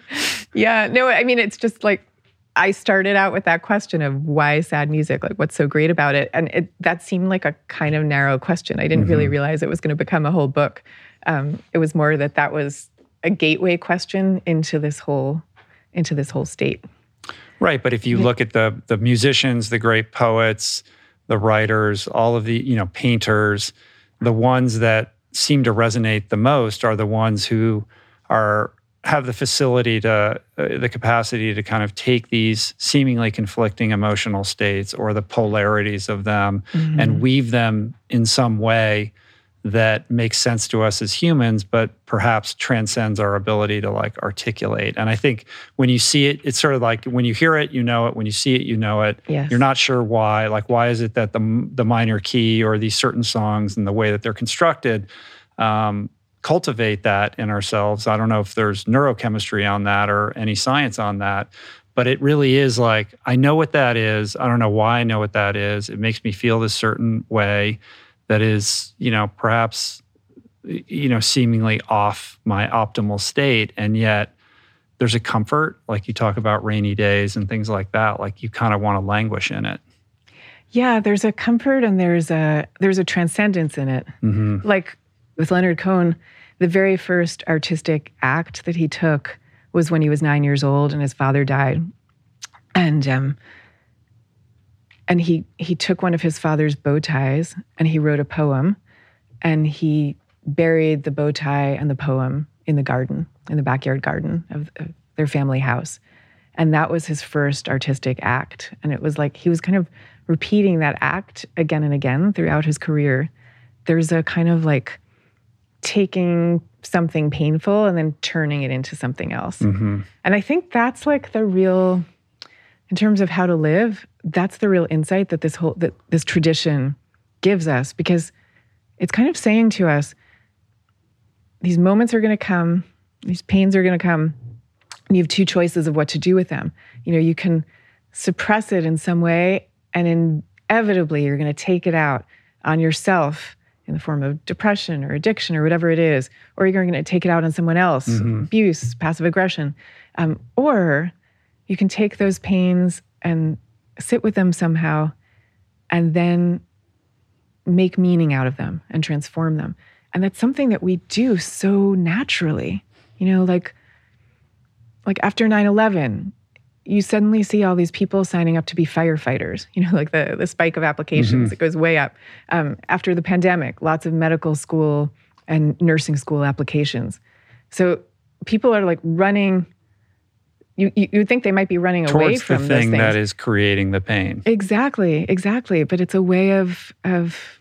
Yeah. No, I mean, it's just like I started out with that question of why sad music? Like, what's so great about it? And it, that seemed like a kind of narrow question. I didn't Mm-hmm. really realize it was going to become a whole book. Um, it was more that that was a gateway question into this whole into this whole state. Right, but if you look at the the musicians, the great poets, the writers, all of the you know painters, the ones that seem to resonate the most are the ones who are have the facility to uh, the capacity to kind of take these seemingly conflicting emotional states or the polarities of them and weave them in some way that makes sense to us as humans, but perhaps transcends our ability to like articulate. And I think when you see it, it's sort of like when you hear it, you know it. When you see it, you know it. Yes. You're not sure why. Like, why is it that the the minor key or these certain songs and the way that they're constructed um, cultivate that in ourselves? I don't know if there's neurochemistry on that or any science on that. But it really is like, I know what that is. I don't know why I know what that is. It makes me feel this certain way that is, you know, perhaps, you know, seemingly off my optimal state. And yet there's a comfort, like you talk about rainy days and things like that. Like you kind of want to languish in it. Yeah, there's a comfort and there's a there's a transcendence in it. Mm-hmm. Like with Leonard Cohen, the very first artistic act that he took was when he was nine years old and his father died, and um, and he he took one of his father's bow ties and he wrote a poem, and he buried the bow tie and the poem in the garden, in the backyard garden of, of their family house. And that was his first artistic act. And it was like he was kind of repeating that act again and again throughout his career. There's a kind of like taking something painful and then turning it into something else. Mm-hmm. And I think that's like the real, in terms of how to live, that's the real insight that this whole, that this tradition gives us because it's kind of saying to us, these moments are going to come, these pains are going to come, and you have two choices of what to do with them. You know, you can suppress it in some way, and inevitably you're going to take it out on yourself in the form of depression or addiction or whatever it is, or you're going to take it out on someone else, abuse, passive aggression. Um, or you can take those pains and sit with them somehow and then make meaning out of them and transform them. And that's something that we do so naturally. You know, like like after 9/11, you suddenly see all these people signing up to be firefighters. You know, like the the spike of applications it goes way up. Um, after the pandemic, lots of medical school and nursing school applications. So people are like running. You you think they might be running away Towards the from those thing that is creating the pain. Exactly, exactly. But it's a way of of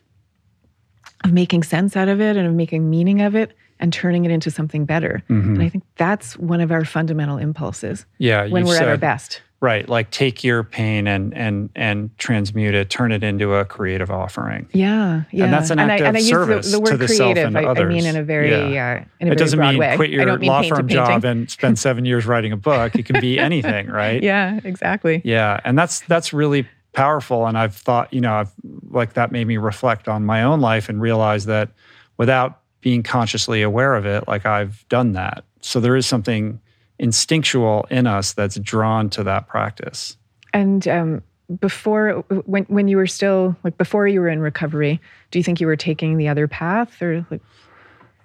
of making sense out of it and of making meaning of it and turning it into something better. Mm-hmm. And I think that's one of our fundamental impulses Yeah, when we're at our best. Right, like take your pain and and and transmute it, turn it into a creative offering. Yeah, yeah. And that's an act I, of and I service the, the to the self creative. and I, I others. mean in a very Yeah. uh, in a it very doesn't mean way. quit your law firm job and spend seven years writing a book. It can be anything, right? yeah, exactly. Yeah, and that's that's really powerful. And I've thought, you know, I've like that made me reflect on my own life and realize that without being consciously aware of it, like I've done that. So there is something instinctual in us that's drawn to that practice. And um, before, when when you were still like before you were in recovery, do you think you were taking the other path or like?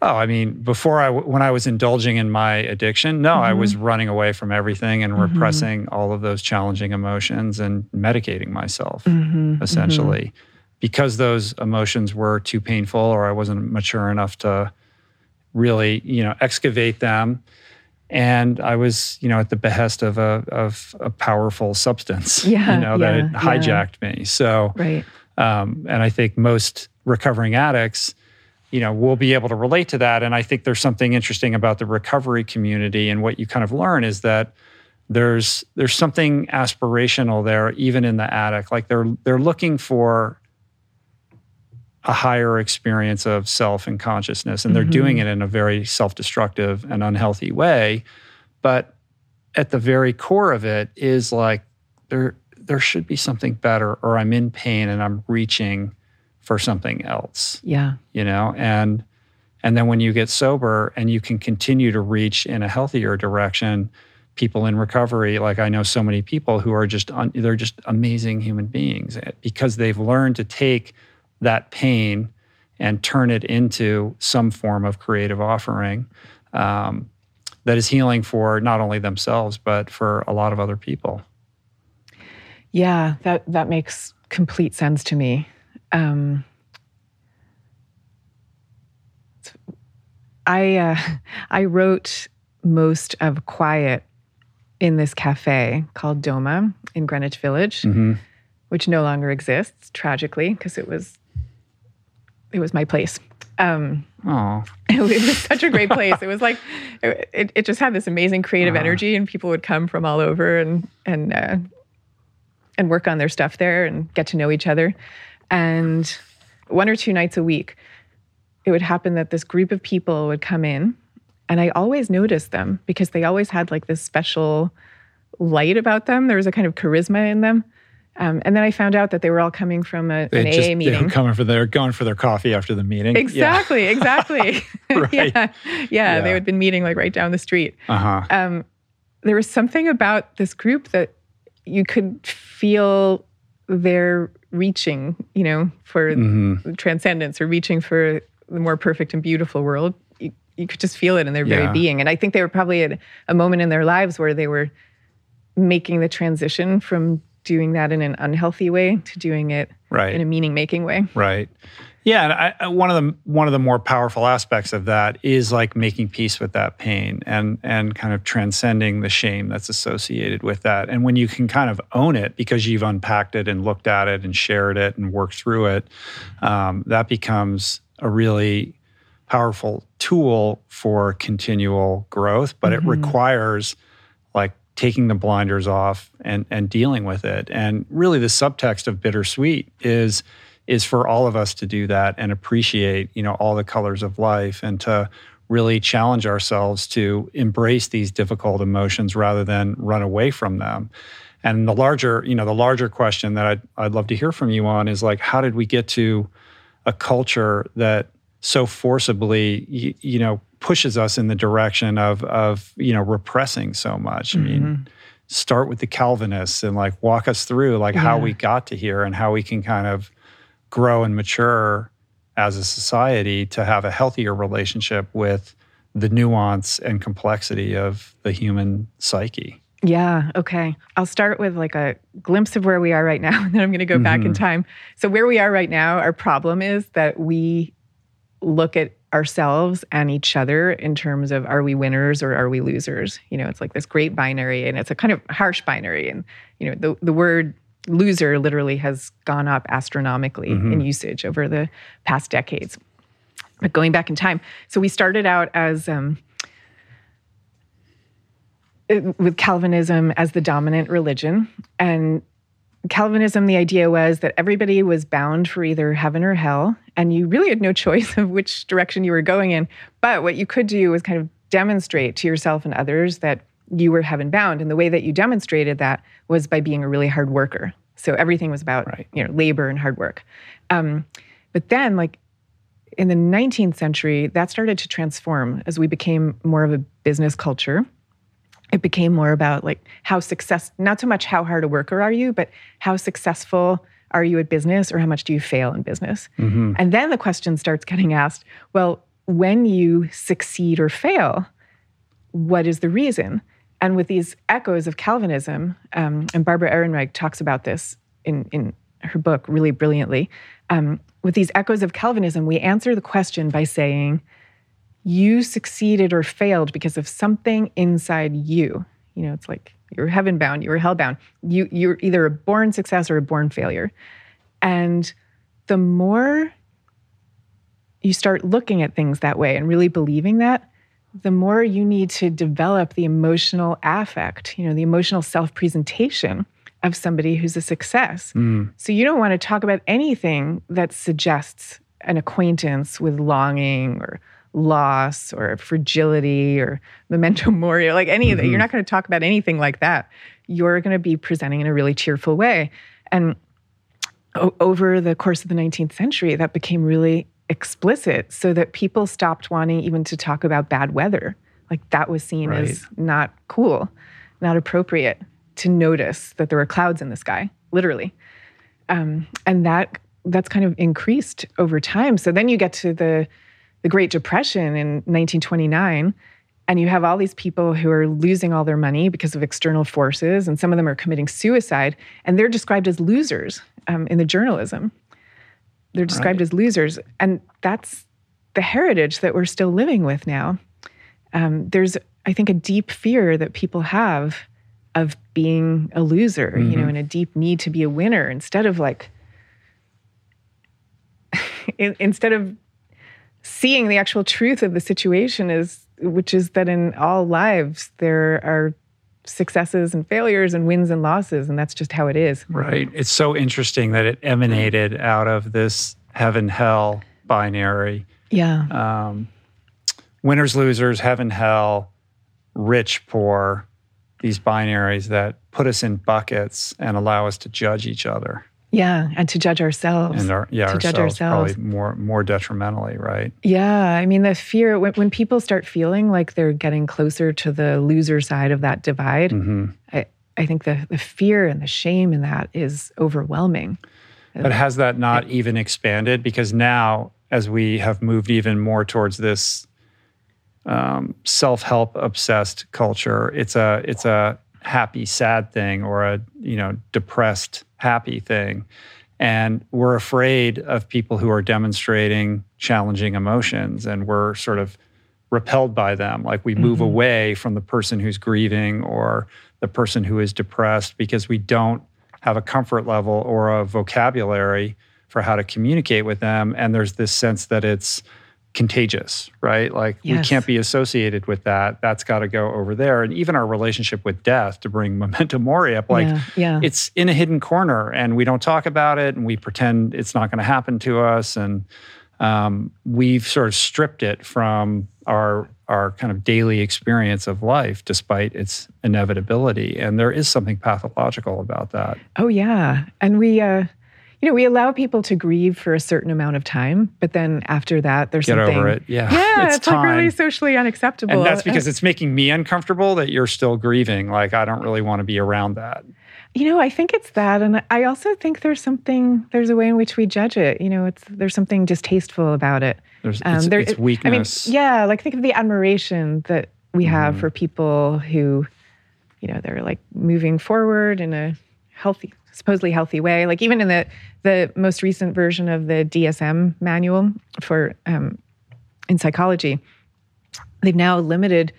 Oh, I mean, before I, when I was indulging in my addiction, no, I Mm-hmm. was running away from everything and repressing all of those challenging emotions and medicating myself, Mm-hmm. essentially, because those emotions were too painful or I wasn't mature enough to really, you know, excavate them. And I was, you know, at the behest of a of a powerful substance, Yeah, you know, that yeah, yeah. hijacked me. So, Right. um, and I think most recovering addicts, you know, will be able to relate to that. And I think there's something interesting about the recovery community. And what you kind of learn is that there's there's something aspirational there, even in the addict. Like they're they're looking for a higher experience of self and consciousness, and they're doing it in a very self-destructive and unhealthy way. But at the very core of it is like there there should be something better, or I'm in pain and I'm reaching for something else Yeah. you know and and then when you get sober and you can continue to reach in a healthier direction people in recovery like i know so many people who are just un, they're just amazing human beings eh, because they've learned to take that pain and turn it into some form of creative offering um, that is healing for not only themselves but for a lot of other people Yeah, that that makes complete sense to me. Um, I uh, I wrote most of Quiet in this cafe called Doma in Greenwich Village, which no longer exists tragically because it was it was my place. Um, oh it was such a great place. It was like it, it just had this amazing creative energy, and people would come from all over and and uh, and work on their stuff there and get to know each other. And one or two nights a week, it would happen that this group of people would come in, and I always noticed them because they always had like this special light about them. There was a kind of charisma in them. Um, and then I found out that they were all coming from a, an AA meeting. They were coming for their going for their coffee after the meeting Exactly, exactly. Right. yeah. yeah, Yeah. They had been meeting like right down the street. uh-huh Um, there was something about this group that you could feel they're reaching, you know, for Mm-hmm. transcendence or reaching for the more perfect and beautiful world. You, you could just feel it in their Yeah. very being. And I think they were probably at a moment in their lives where they were making the transition from doing that in an unhealthy way to doing it Right. in a meaning making way. Right. Yeah, and I, I- one of the one of the more powerful aspects of that is like making peace with that pain and and kind of transcending the shame that's associated with that. And when you can kind of own it because you've unpacked it and looked at it and shared it and worked through it, um, that becomes a really powerful tool for continual growth. But it requires taking the blinders off and and dealing with it. And really, the subtext of bittersweet is is for all of us to do that and appreciate you know all the colors of life and to really challenge ourselves to embrace these difficult emotions rather than run away from them. And the larger, you know, the larger question that I'd, I'd love to hear from you on is like, how did we get to a culture that so forcibly, you, you know, pushes us in the direction of, of, you know, repressing so much? I mean, mm-hmm. start with the Calvinists and like walk us through like how we got to here and how we can kind of grow and mature as a society to have a healthier relationship with the nuance and complexity of the human psyche. Yeah, okay. I'll start with like a glimpse of where we are right now, and then I'm going to go back in mm-hmm. time. So, where we are right now, our problem is that we look at ourselves and each other in terms of are we winners or are we losers? You know, it's like this great binary, and it's a kind of harsh binary. And, you know, the, the word loser literally has gone up astronomically in usage over the past decades. But going back in time, so we started out as, um, with Calvinism as the dominant religion. And Calvinism, the idea was that everybody was bound for either heaven or hell, and you really had no choice of which direction you were going in. But what you could do was kind of demonstrate to yourself and others that you were heaven bound. And the way that you demonstrated that was by being a really hard worker. So everything was about Right. you know labor and hard work. Um, but then, like in the 19th century, that started to transform as we became more of a business culture it became more about like how success not so much how hard a worker are you but how successful are you at business or how much do you fail in business? And then the question starts getting asked well when you succeed or fail what is the reason? And with these echoes of calvinism um, and barbara ehrenreich talks about this in, in her book really brilliantly um, with these echoes of calvinism we answer the question by saying you succeeded or failed because of something inside you. You know, it's like you're heaven bound, you were hell bound. You you're either a born success or a born failure. And the more you start looking at things that way and really believing that, the more you need to develop the emotional affect, you know, the emotional self-presentation of somebody who's a success. Mm. So you don't want to talk about anything that suggests an acquaintance with longing or loss or fragility or memento mori, like any of that. You're not going to talk about anything like that. You're going to be presenting in a really cheerful way. And o- over the course of the 19th century, that became really explicit so that people stopped wanting even to talk about bad weather. Like that was seen Right. as not cool, not appropriate to notice that there were clouds in the sky, literally. Um, and that that's kind of increased over time. So then you get to the the Great Depression in 1929, and you have all these people who are losing all their money because of external forces, and some of them are committing suicide, and they're described as losers um, in the journalism. They're described Right. as losers, and that's the heritage that we're still living with now. Um, there's, I think, a deep fear that people have of being a loser, you know, and a deep need to be a winner instead of like, in, instead of seeing the actual truth of the situation is which is that in all lives there are successes and failures and wins and losses and that's just how it is Right. It's so interesting that it emanated out of this heaven hell binary. yeah Um, winners, losers, heaven, hell, rich, poor, these binaries that put us in buckets and allow us to judge each other. Yeah and to judge ourselves And our, yeah, to judge ourselves, ourselves probably more more detrimentally, right? yeah i mean the fear when, when people start feeling like they're getting closer to the loser side of that divide hmm I, I think the, the fear and the shame in that is overwhelming But has that not even expanded? Because now, as we have moved even more towards this um, self-help obsessed culture, it's a it's a happy sad thing or a you know depressed happy thing, and we're afraid of people who are demonstrating challenging emotions, and we're sort of repelled by them. Like we move mm-hmm. away from the person who's grieving or the person who is depressed because we don't have a comfort level or a vocabulary for how to communicate with them. And there's this sense that it's contagious, right? Like we can't be associated with that. That's got to go over there. And even our relationship with death, to bring memento mori up, like yeah yeah it's in a hidden corner and we don't talk about it and we pretend it's not going to happen to us and um, we've sort of stripped it from our our kind of daily experience of life despite its inevitability and there is something pathological about that Oh yeah, and we, uh, you know, we allow people to grieve for a certain amount of time, but then after that, there's get something. over it yeah Yeah, it's, it's, like really socially unacceptable. and that's because it's making me uncomfortable that you're still grieving like i don't really want to be around that you know, I think it's that, and I also think there's something. There's a way in which we judge it. You know, it's there's something distasteful about it. there's Um, it's, there- it's I mean, yeah, like think of the admiration that we have Mm-hmm. for people who, you know, they're like moving forward in a healthy, supposedly healthy way. Like even in the the most recent version of the DSM manual for um, in psychology, they've now limited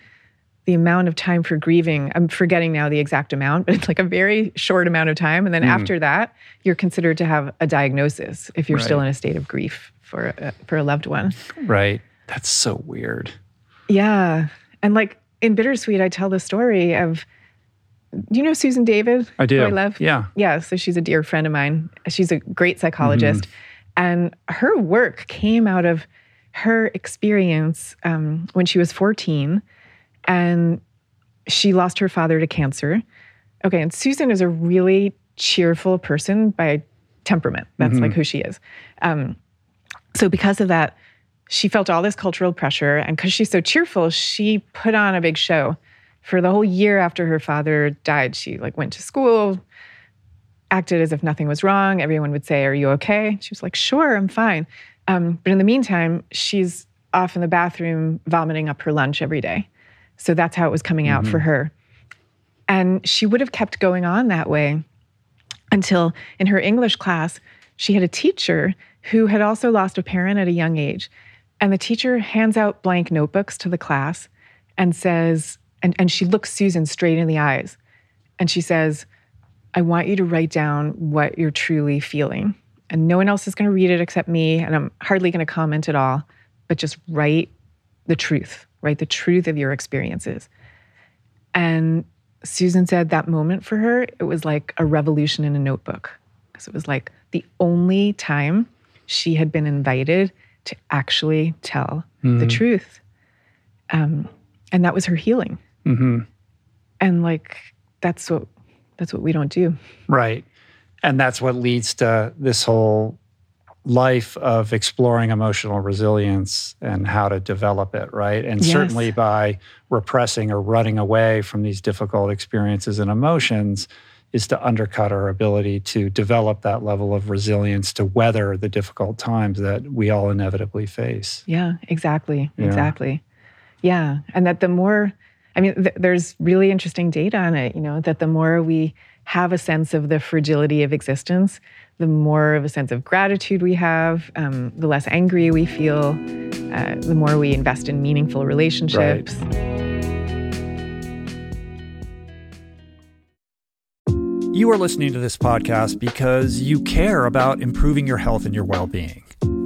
the amount of time for grieving. I'm forgetting now the exact amount, but it's like a very short amount of time. And then Hmm. after that, you're considered to have a diagnosis if you're still in a state of grief for a, for a loved one. right that's so weird Yeah. And like in Bittersweet, I tell the story of, do you know Susan David? i do Who I love. yeah Yeah. So she's a dear friend of mine. She's a great psychologist. Mm-hmm. And her work came out of her experience um, when she was 14 and she lost her father to cancer. Okay. And Susan is a really cheerful person by temperament. That's Mm-hmm. like who she is. Um, so because of that, she felt all this cultural pressure. And because she's so cheerful, she put on a big show for the whole year after her father died. She like went to school, acted as if nothing was wrong. Everyone would say, Are you okay? She was like, Sure, I'm fine. Um, but in the meantime, she's off in the bathroom vomiting up her lunch every day. So that's how it was coming out for her. And she would have kept going on that way until in her English class, she had a teacher who had also lost a parent at a young age. And the teacher hands out blank notebooks to the class and says, and, and she looks Susan straight in the eyes and she says, I want you to write down what you're truly feeling. And no one else is going to read it except me. And I'm hardly going to comment at all, but just write the truth, write the truth of your experiences. And Susan said that moment for her, it was like a revolution in a notebook. Because it was like the only time she had been invited to actually tell the truth. Um, and that was her healing. Hmm And like that's what that's what we don't do. Right. And that's what leads to this whole life of exploring emotional resilience and how to develop it, right? And Yes. certainly by repressing or running away from these difficult experiences and emotions is to undercut our ability to develop that level of resilience to weather the difficult times that we all inevitably face. Yeah, exactly. Yeah. Exactly. Yeah. And that the more, I mean, th- there's really interesting data on it, you know, that the more we have a sense of the fragility of existence, the more of a sense of gratitude we have, um, the less angry we feel, uh, the more we invest in meaningful relationships. You are listening to this podcast because you care about improving your health and your well being.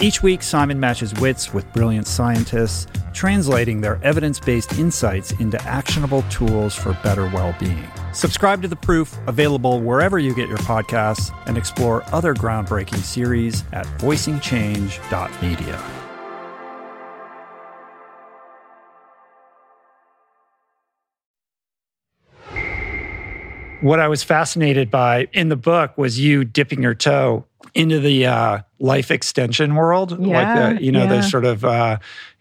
Each week, Simon matches wits with brilliant scientists, translating their evidence based insights into actionable tools for better well being. Subscribe to The Proof, available wherever you get your podcasts, and explore other groundbreaking series at voicingchange.media. What I was fascinated by in the book was you dipping your toe into the uh, life extension world, Yeah, like the you know yeah. the sort of uh,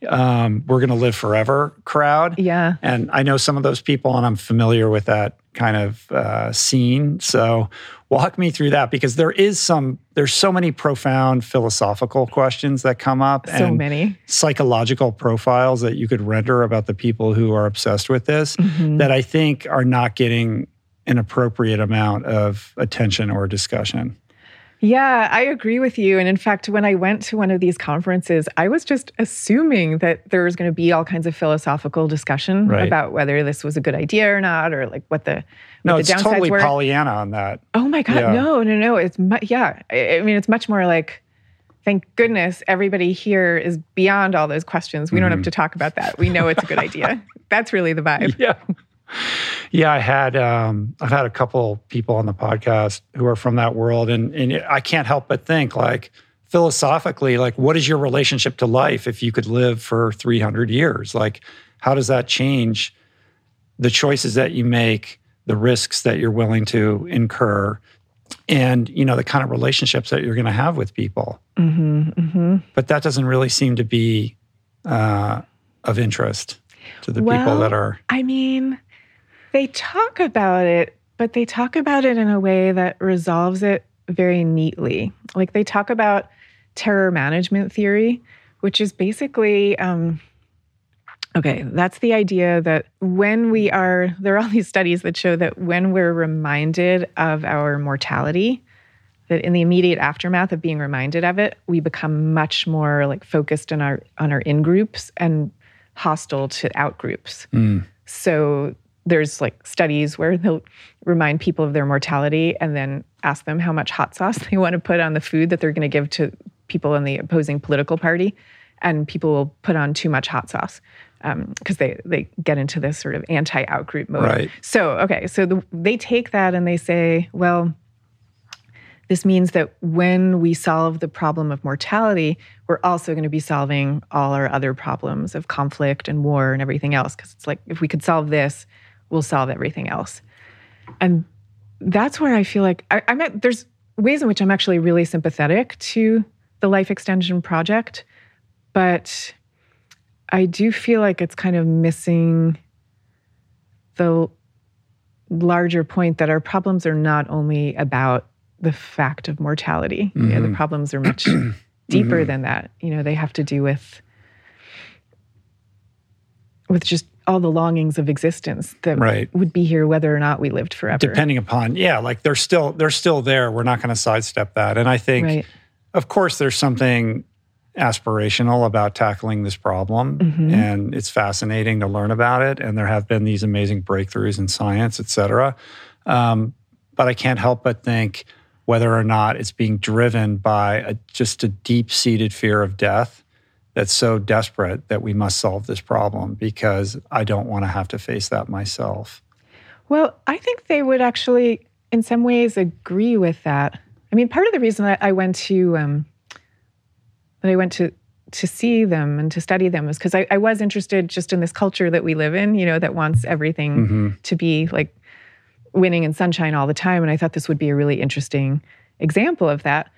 um, we're going to live forever crowd. Yeah. And I know some of those people, and I'm familiar with that kind of uh, scene. So walk me through that because there is some, there's so many profound philosophical questions that come up and So and many. psychological profiles that you could render about the people who are obsessed with this Mhm. that I think are not getting an appropriate amount of attention or discussion. Yeah, I agree with you. And in fact, when I went to one of these conferences, I was just assuming that there was going to be all kinds of philosophical discussion Right. about whether this was a good idea or not, or like what the, No, what it's the downsides totally were. Pollyanna on that. oh my God, Yeah. no, no, no. It's, mu- yeah. I, I mean, it's much more like, thank goodness everybody here is beyond all those questions. We don't Mm-hmm. have to talk about that. We know it's a good idea. That's really the vibe. yeah yeah i had um i've had a couple people on the podcast who are from that world and and i can't help but think like philosophically like what is your relationship to life if you could live for 300 years? Like how does that change the choices that you make the risks that you're willing to incur and you know the kind of relationships that you're going to have with people? Hmm hmm but that doesn't really seem to be uh, of interest to the people that are I mean, they talk about it, but they talk about it in a way that resolves it very neatly. Like they talk about terror management theory, which is basically, um, okay, that's the idea that when we are, there are all these studies that show that when we're reminded of our mortality, that in the immediate aftermath of being reminded of it, we become much more like focused on our on our in groups and hostile to out groups. Mm. So there's like studies where they'll remind people of their mortality and then ask them how much hot sauce they want to put on the food that they're going to give to people in the opposing political party. and people will put on too much hot sauce because um, they they get into this sort of anti outgroup mode. Right. So okay, so the, they take that and they say, well, this means that when we solve the problem of mortality, we're also going to be solving all our other problems of conflict and war and everything else. Because it's like if we could solve this, we'll solve everything else. And that's where I feel like I, I'm at, there's ways in which I'm actually really sympathetic to the life extension project, but I do feel like it's kind of missing the larger point that our problems are not only about the fact of mortality. Mm-hmm. You know, the problems are much deeper mm-hmm. than that. You know, they have to do with with just all the longings of existence that right. would be here whether or not we lived forever. Depending upon, yeah, like they're still they're still there. We're not going to sidestep that. And I think right. of course there's something aspirational about tackling this problem mm-hmm. and it's fascinating to learn about it and there have been these amazing breakthroughs in science et cetera um, but i can't help but think whether or not it's being driven by a, just a deep-seated fear of death that's so desperate that we must solve this problem because i don't want to have to face that myself well i think they would actually in some ways agree with that i mean part of the reason that i went to um, that I went to to see them and to study them was because I, I, was interested just in this culture that we live in, you know, that wants everything mm-hmm. to be like winning and sunshine all the time. And I thought this would be a really interesting example of that.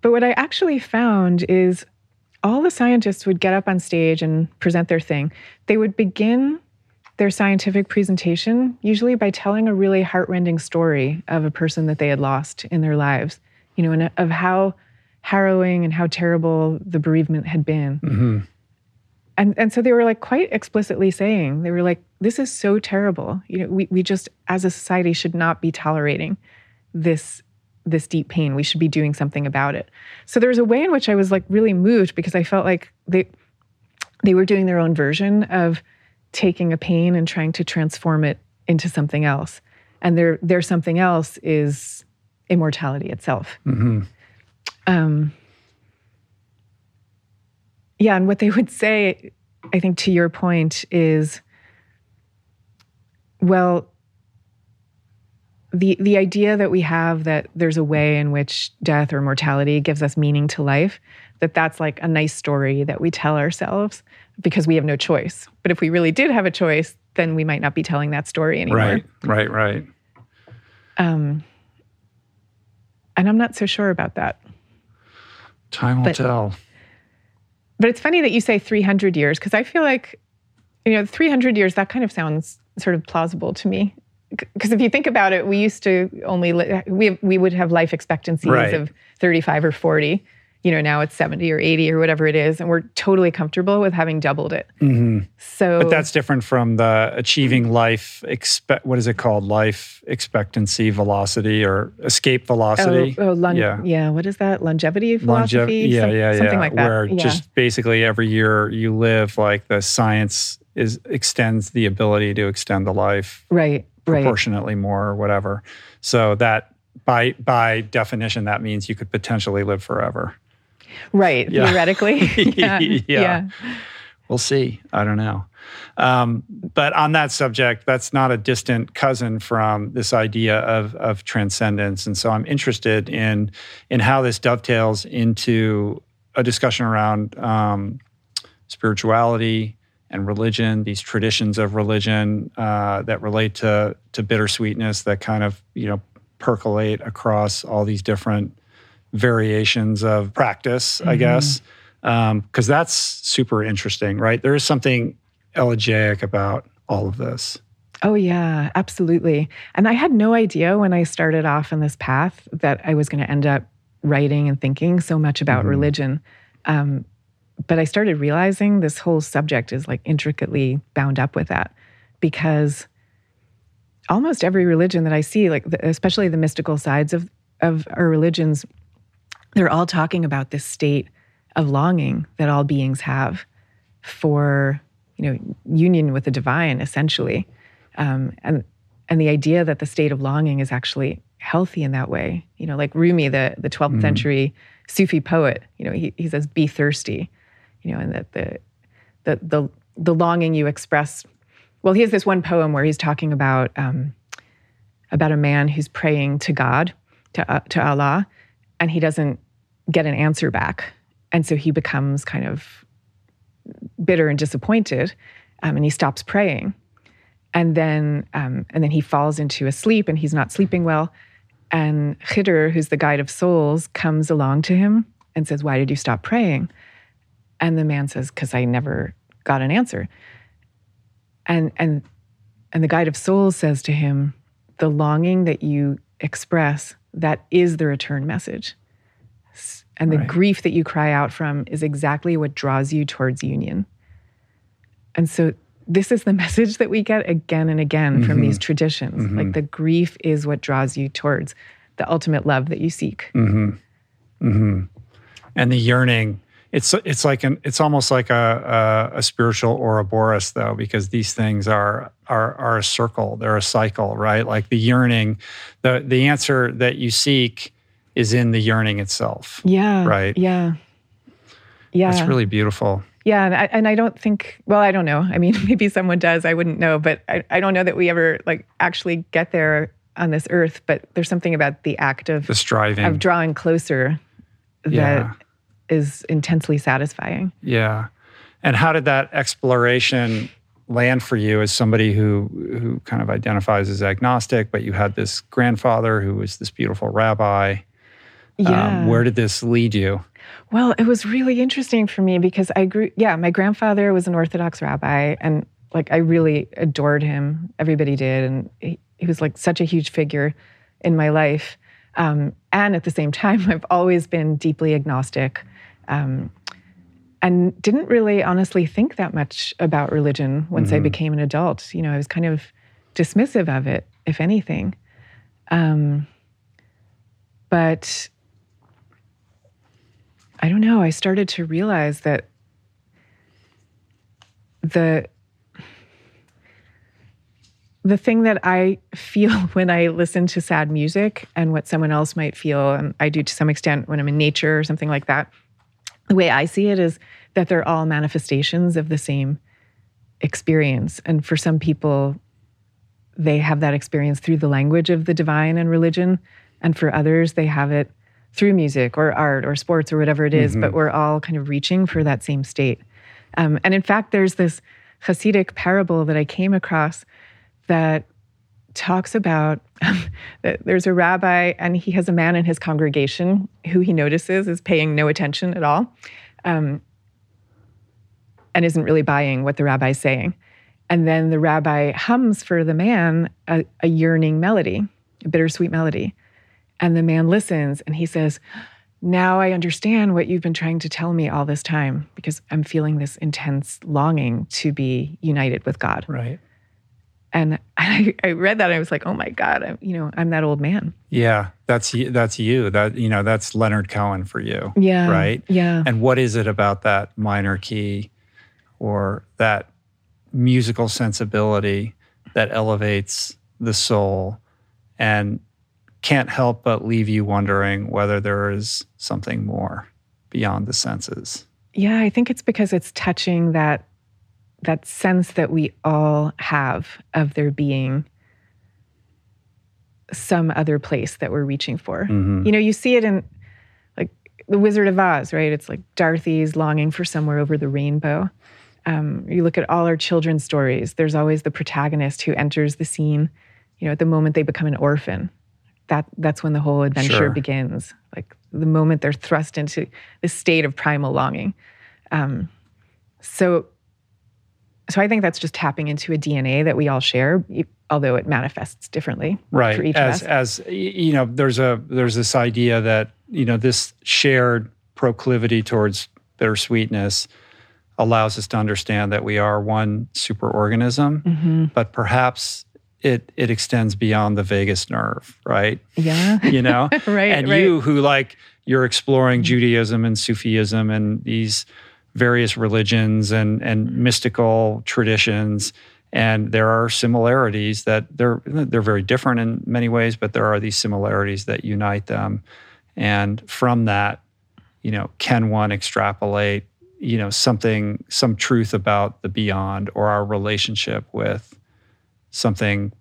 But what I actually found is all the scientists would get up on stage and present their thing. They would begin their scientific presentation usually by telling a really heartrending story of a person that they had lost in their lives, you know, and of how harrowing and how terrible the bereavement had been. Mm-hmm. And, and so they were like quite explicitly saying, they were like, this is so terrible. You know, we, we just, as a society, should not be tolerating this this deep pain. We should be doing something about it. So there was a way in which I was like really moved because I felt like they they were doing their own version of taking a pain and trying to transform it into something else. And their their something else is immortality itself. Mm-hmm. Um, yeah, and what they would say, I think, to your point, is well, the the idea that we have that there's a way in which death or mortality gives us meaning to life, that that's like a nice story that we tell ourselves because we have no choice. But if we really did have a choice, then we might not be telling that story anymore. Right, right, right. Um, and I'm not so sure about that. Time will but, tell. But it's funny that you say 300 years because I feel like, you know, 300 years, that kind of sounds sort of plausible to me. Because if you think about it, we used to only, li- we, we would have life expectancies right. of 35 or 40 you know now it's 70 or 80 or whatever it is and we're totally comfortable with having doubled it. Mm-hmm. so but that's different from the achieving life expect what is it called? Life expectancy velocity or escape velocity? Oh, oh yeah. yeah what is that? Longevity philosophy? Longev- yeah Some, yeah. something like that. Where yeah. just basically every year you live like the science is extends the ability to extend the life. Right proportionately right. more or whatever so that by by definition that means you could potentially live forever Right, yeah. theoretically. yeah. yeah. yeah. We'll see. I don't know. Um, but on that subject, that's not a distant cousin from this idea of, of transcendence. And so I'm interested in, in how this dovetails into a discussion around um, spirituality and religion, these traditions of religion uh, that relate to, to bittersweetness that kind of, you know, percolate across all these different variations of practice, mm-hmm. I guess, because um, that's super interesting, right? There is something elegiac about all of this. Oh, yeah, absolutely. And I had no idea when I started off on this path that I was going to end up writing and thinking so much about mm-hmm. religion. Um, but I started realizing this whole subject is like intricately bound up with that because almost every religion that I see, like the, especially the mystical sides of, of our religions, they're all talking about this state of longing that all beings have for you know union with the divine essentially. Um, and and the idea that the state of longing is actually healthy in that way. You know like rumi the the 12th mm-hmm. century sufi poet you know he, he says be thirsty you know, and that the the the the longing you express. Well, he has this one poem where he's talking about um, about a man who's praying to God, to uh, to Allah, and he doesn't get an answer back, and so he becomes kind of bitter and disappointed, um, and he stops praying, and then um, and then he falls into a sleep, and he's not sleeping well, and Khidr, who's the guide of souls, comes along to him and says, "Why did you stop praying?" And the man says, "Because I never got an answer." And and and the guide of souls says to him, "The longing that you express, that is the return message." And the Right. grief that you cry out from is exactly what draws you towards union. And so this is the message that we get again and again from mm-hmm. these traditions. Mm-hmm. Like the grief is what draws you towards the ultimate love that you seek. Mm-hmm. and the yearning it's it's like an it's almost like a a, a spiritual Ouroboros though because these things are are are a circle they're a cycle right like the yearning the the answer that you seek is in the yearning itself Yeah. Right. Yeah. Yeah. that's really beautiful Yeah, and I, and I don't think. Well, I don't know. I mean, maybe someone does. I wouldn't know, but I, I don't know that we ever like actually get there on this earth. But there's something about the act of the striving of drawing closer that is intensely satisfying. Yeah. And how did that exploration land for you as somebody who who kind of identifies as agnostic, but you had this grandfather who was this beautiful rabbi? Yeah. Um, where did this lead you? Well, it was really interesting for me because I grew, yeah, my grandfather was an Orthodox rabbi and like I really adored him. Everybody did. And he, he was like such a huge figure in my life. Um, and at the same time, I've always been deeply agnostic um, and didn't really honestly think that much about religion once I became an adult. You know, I was kind of dismissive of it, if anything. Um, but I don't know. I started to realize that the the thing that I feel when I listen to sad music and what someone else might feel, and I do to some extent when I'm in nature or something like that, the way I see it is that they're all manifestations of the same experience. And for some people, they have that experience through the language of the divine and religion. And for others, they have it through music or art or sports or whatever it is, but we're all kind of reaching for that same state. Um, and in fact, there's this Hasidic parable that I came across that talks about that there's a rabbi and he has a man in his congregation who he notices is paying no attention at all um, and isn't really buying what the rabbi's saying. And then the rabbi hums for the man a, a yearning melody, a bittersweet melody. And the man listens and he says, Now I understand what you've been trying to tell me all this time because I'm feeling this intense longing to be united with God. Right. And I, I read that and I was like, oh my God, I'm, you know, I'm that old man. Yeah, that's that's you. That you know, that's Leonard Cohen for you. Yeah. Right. Yeah. And what is it about that minor key or that musical sensibility that elevates the soul and can't help but leave you wondering whether there is something more beyond the senses? Yeah, I think it's because it's touching that that sense that we all have of there being some other place that we're reaching for. Mhm. You know, you see it in like the Wizard of Oz, right? It's like Dorothy's longing for somewhere over the rainbow. Um, you look at all our children's stories. There's always the protagonist who enters the scene. You know, at the moment they become an orphan, that that's when the whole adventure Sure. begins. Like the moment they're thrust into the state of primal longing. Um, so, so I think that's just tapping into a DNA that we all share, although it manifests differently right for each as of us. as you know there's a there's this idea that you know this shared proclivity towards bittersweetness allows us to understand that we are one superorganism Mm-hmm. but perhaps it it extends beyond the vagus nerve right Yeah. you know Right, and right. you who like you're exploring judaism and sufism and these various religions and and mystical traditions. And there are similarities that they're they're very different in many ways but there are these similarities that unite them. And from that you know can one extrapolate you know something some truth about the beyond or our relationship with something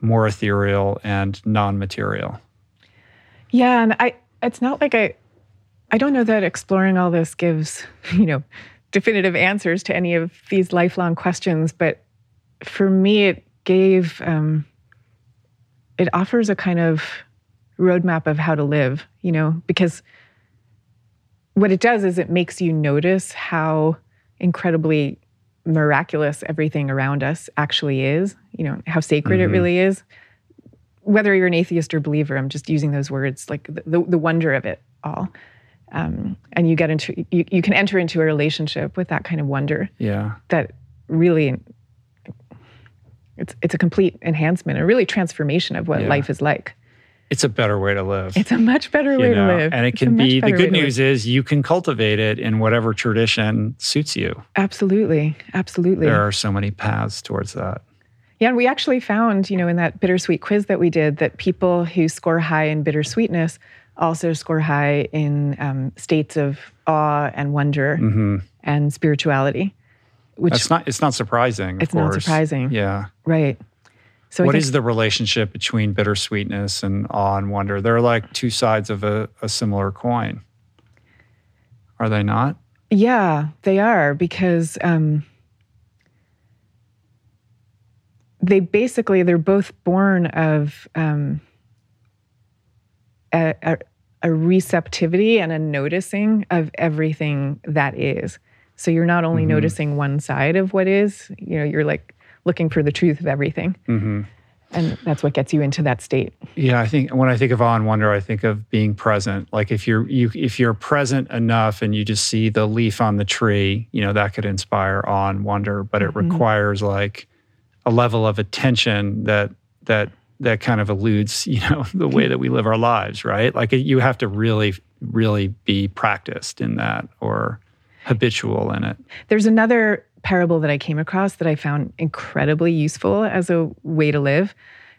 more ethereal and non-material? Yeah, and I it's not like I I don't know that exploring all this gives, you know, definitive answers to any of these lifelong questions, but for me it gave um it offers a kind of roadmap of how to live, you know, because what it does is it makes you notice how incredibly miraculous everything around us actually is, you know, how sacred it really is. Whether you're an atheist or believer, I'm just using those words, like the, the, the wonder of it all. Um, and you get into, you, you can enter into a relationship with that kind of wonder yeah that really, it's, it's a complete enhancement, a really transformation of what Yeah. life is like. it's a better way to live It's a much better way know? to live. and it It's can be the good news is you can cultivate it in whatever tradition suits you Absolutely. Absolutely. there are so many paths towards that Yeah, and we actually found, you know, in that bittersweet quiz that we did, that people who score high in bittersweetness also score high in um, states of awe and wonder and spirituality. Which Mm-hmm. not it's not surprising of It's not surprising. yeah right. So What think- is the relationship between bittersweetness and awe and wonder? They're like two sides of a, a similar coin. Are they not? Yeah, they are because um, they basically they're both born of um, a, a, a receptivity and a noticing of everything that is. So you're not only mm-hmm. noticing one side of what is, you know, you're like looking for the truth of everything, mm-hmm. and that's what gets you into that state. Yeah, I think when I think of awe and wonder, I think of being present. Like if you're you if you're present enough and you just see the leaf on the tree, you know, that could inspire awe and wonder, but it mm-hmm. requires like a level of attention that that that kind of eludes, you know, the way that we live our lives, right? Like you have to really really be practiced in that or habitual in it. There's another parable that I came across that I found incredibly useful as a way to live.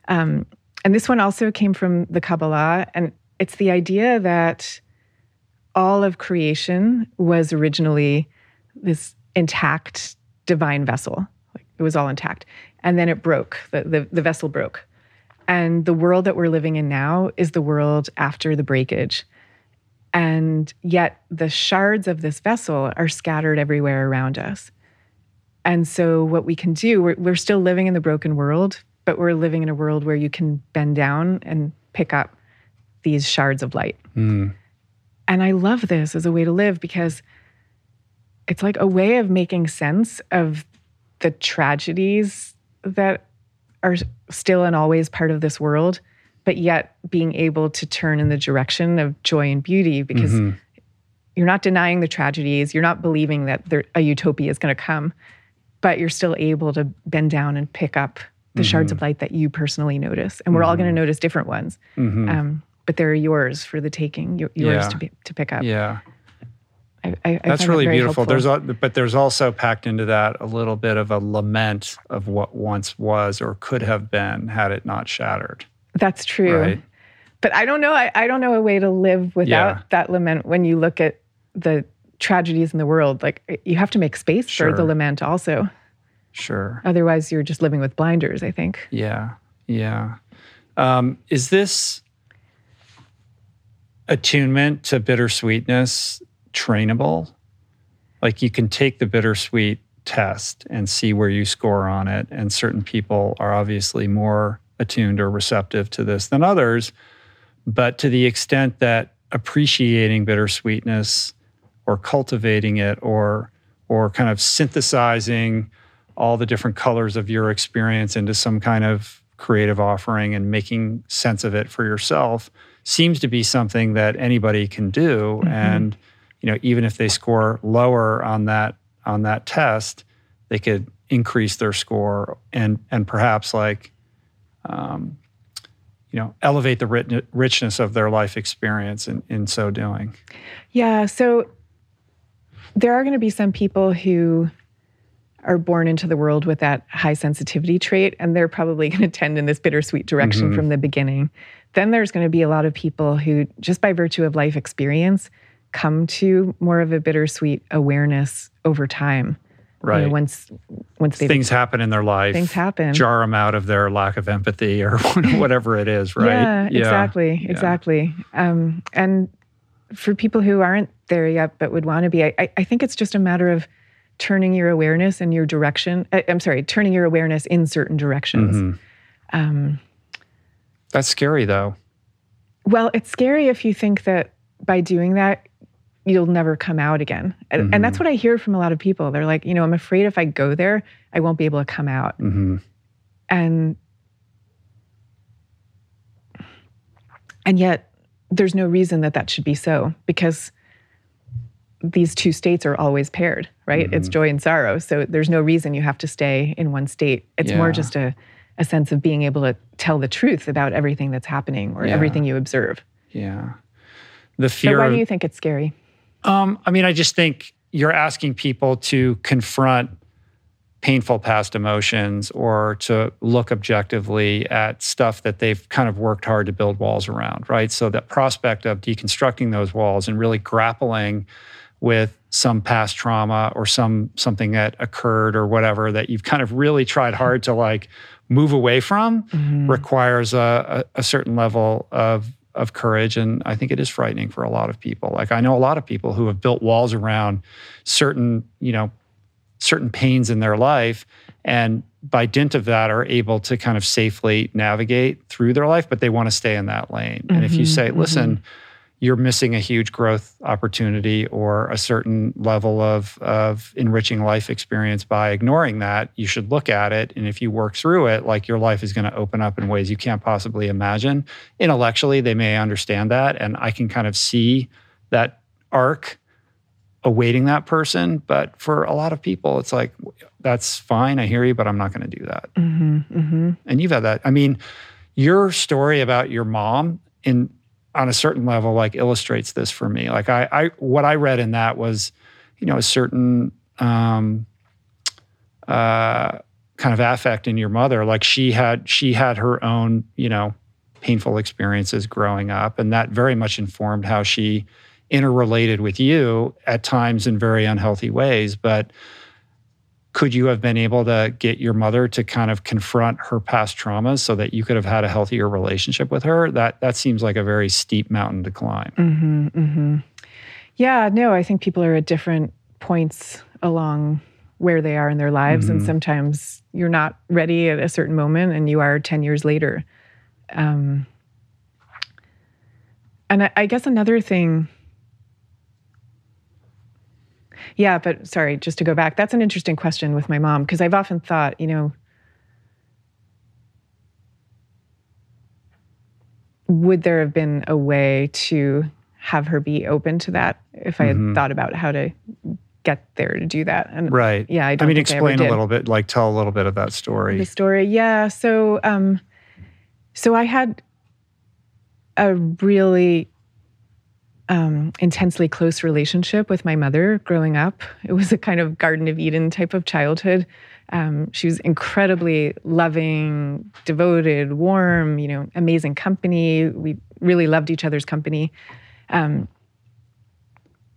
Um, and this one also came from the Kabbalah. And it's the idea that all of creation was originally this intact divine vessel. It was all intact. And then it broke, the, the, the vessel broke. And the world that we're living in now is the world after the breakage. And yet the shards of this vessel are scattered everywhere around us. And so, what we can do, we're, we're still living in the broken world, but we're living in a world where you can bend down and pick up these shards of light. Hmm. And I love this as a way to live because it's like a way of making sense of the tragedies that are still and always part of this world, but yet being able to turn in the direction of joy and beauty because mm-hmm. you're not denying the tragedies, you're not believing that there, a utopia is going to come, but you're still able to bend down and pick up the mm-hmm. shards of light that you personally notice. And we're all going to mm-hmm. notice different ones. Um, but they're yours for the taking, yours Yeah. to, be, to pick up. Yeah. I, I, That's really beautiful. helpful. There's al- but there's also packed into that a little bit of a lament of what once was or could have been had it not shattered. That's true. Right. But I don't know. I, I don't know a way to live without Yeah. that lament when you look at the tragedies in the world. Like you have to make space for the lament also. Sure. Otherwise, you're just living with blinders, I think. Yeah. Yeah. Um, is this attunement to bittersweetness trainable? Like you can take the bittersweet test and see where you score on it. And certain people are obviously more attuned or receptive to this than others. But to the extent that appreciating bittersweetness or cultivating it or or kind of synthesizing all the different colors of your experience into some kind of creative offering and making sense of it for yourself seems to be something that anybody can do mm-hmm. and you know even if they score lower on that on that test they could increase their score and and perhaps like um, you know elevate the rit- richness of their life experience in, in so doing Yeah. So there are going to be some people who are born into the world with that high sensitivity trait, and they're probably going to tend in this bittersweet direction Mm-hmm. from the beginning. Then there's going to be a lot of people who, just by virtue of life experience, come to more of a bittersweet awareness over time. You know, Right. once once things happen in their life. things happen. Jar them out of their lack of empathy or whatever it is, right? Yeah, exactly, exactly. Um, and for people who aren't there yet but would want to be, I, I- I think it's just a matter of turning your awareness in your direction. I, I'm sorry, turning your awareness in certain directions. Mhm. Um, That's scary, though. well, it's scary if you think that by doing that, you'll never come out again. And, and that's what I hear from a lot of people. They're like, you know, I'm afraid if I go there, I won't be able to come out. hmm and and yet there's no reason that that should be so because these two states are always paired right it's joy and sorrow so there's no reason you have to stay in one state it's more just a, a sense of being able to tell the truth about everything that's happening or Yeah. everything you observe Yeah. The so fear. why of- do you think it's scary Um, I mean, I just think you're asking people to confront painful past emotions or to look objectively at stuff that they've kind of worked hard to build walls around, right? So that prospect of deconstructing those walls and really grappling with some past trauma or some something that occurred or whatever that you've kind of really tried hard to like move away from requires a, a, a certain level of of courage and i think it is frightening for a lot of people. Like i know a lot of people who have built walls around certain you know certain pains in their life and by dint of that are able to kind of safely navigate through their life but they want to stay in that lane. And if you mm-hmm, say mm-hmm. listen you're missing a huge growth opportunity or a certain level of, of enriching life experience by ignoring that, you should look at it. And if you work through it, like your life is going to open up in ways you can't possibly imagine. Intellectually, they may understand that. And I can kind of see that arc awaiting that person. But for a lot of people, it's like, that's fine. I hear you, but I'm not going to do that. mm-hmm, mm-hmm. And you've had that. I mean, your story about your mom in on a certain level like illustrates this for me. Like I, I what I read in that was, you know, a certain um uh kind of affect in your mother. Like she had she had her own, you know, painful experiences growing up. And that very much informed how she interrelated with you at times in very unhealthy ways. But could you have been able to get your mother to kind of confront her past traumas so that you could have had a healthier relationship with her that that seems like a very steep mountain to climb Mm-hmm, mm-hmm. Yeah, no, I think people are at different points along where they are in their lives. And Mhm. sometimes you're not ready at a certain moment and you are 10 years later. Um, and I, I guess another thing. Yeah, but sorry, just to go back, that's an interesting question with my mom because I've often thought, you know, would there have been a way to have her be open to that if I had Mhm. thought about how to get there to do that? And right yeah, I i don't mean think I ever explain a little bit like tell a little bit of that story. the story story. Yeah. So, um, so I had a really um, intensely close relationship with my mother growing up. It was a kind of Garden of Eden type of childhood. Um, she was incredibly loving, devoted, warm. You know, amazing company. We really loved each other's company. Um,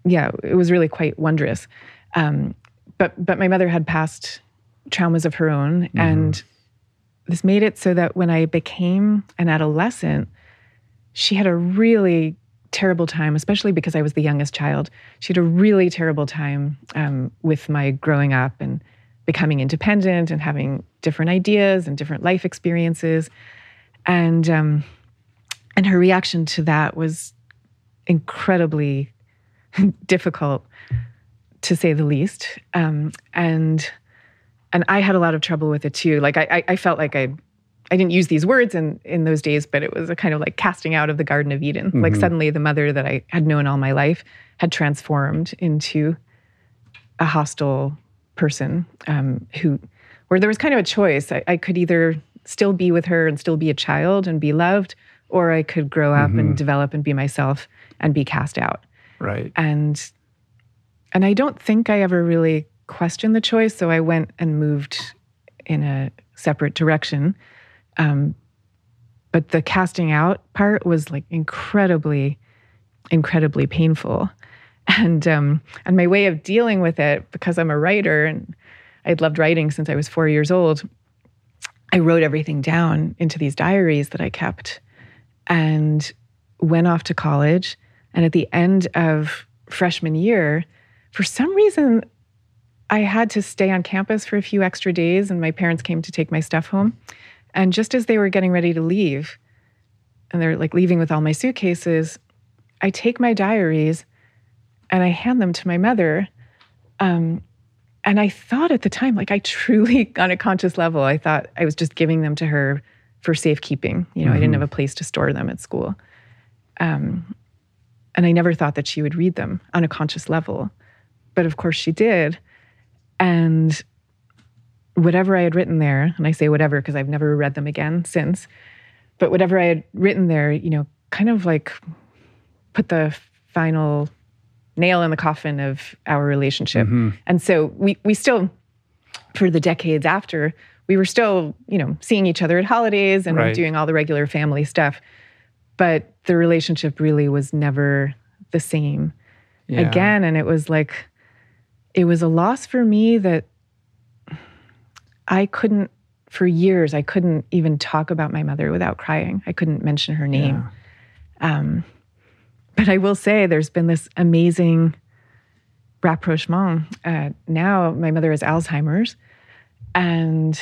yeah, it was really quite wondrous. Um, but but my mother had past traumas of her own, and this made it so that when I became an adolescent, she had a really terrible time, especially because I was the youngest child. She had a really terrible time um, with my growing up and becoming independent and having different ideas and different life experiences, and um, and her reaction to that was incredibly difficult, to say the least. Um, and and I had a lot of trouble with it too. Like I, I, I felt like I, I didn't use these words in in those days, but it was a kind of like casting out of the Garden of Eden. Like Mhm. suddenly, the mother that I had known all my life had transformed into a hostile person um, who, where there was kind of a choice. I, I could either still be with her and still be a child and be loved, or I could grow up Mhm. and develop and be myself and be cast out right and and I don't think I ever really questioned the choice. So I went and moved in a separate direction. Um, but the casting out part was like incredibly, incredibly painful. And um, and my way of dealing with it, because I'm a writer and I'd loved writing since I was four years old, I wrote everything down into these diaries that I kept and went off to college. And at the end of freshman year, for some reason, I had to stay on campus for a few extra days, and my parents came to take my stuff home. And just as they were getting ready to leave, and they're like leaving with all my suitcases, I take my diaries and I hand them to my mother. Um, and I thought at the time, like I truly, on a conscious level, I thought I was just giving them to her for safekeeping. You know, mm-hmm. I didn't have a place to store them at school. Um, and I never thought that she would read them on a conscious level. But of course she did. And whatever I had written there, and I say whatever because I've never read them again since, but whatever I had written there, you know, kind of like put the final nail in the coffin of our relationship. Mm-hmm. And so we we still for the decades after, we were still, you know, seeing each other at holidays and right. doing all the regular family stuff. But the relationship really was never the same yeah. again. And it was like, it was a loss for me that I couldn't, for years, I couldn't even talk about my mother without crying. I couldn't mention her name. Yeah. Um, but I will say there's been this amazing rapprochement. Uh, now my mother has Alzheimer's, and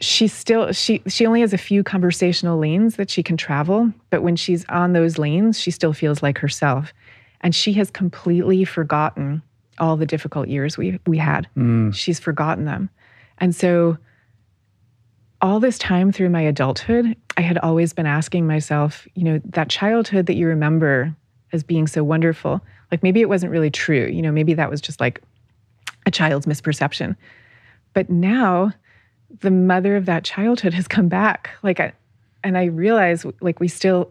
she still she she only has a few conversational lanes that she can travel, but when she's on those lanes, she still feels like herself. And she has completely forgotten all the difficult years we we had. Mm. She's forgotten them. And so all this time through my adulthood, I had always been asking myself, you know, that childhood that you remember as being so wonderful, like maybe it wasn't really true. You know, maybe that was just like a child's misperception. But now the mother of that childhood has come back. Like, I, and I realize like we still,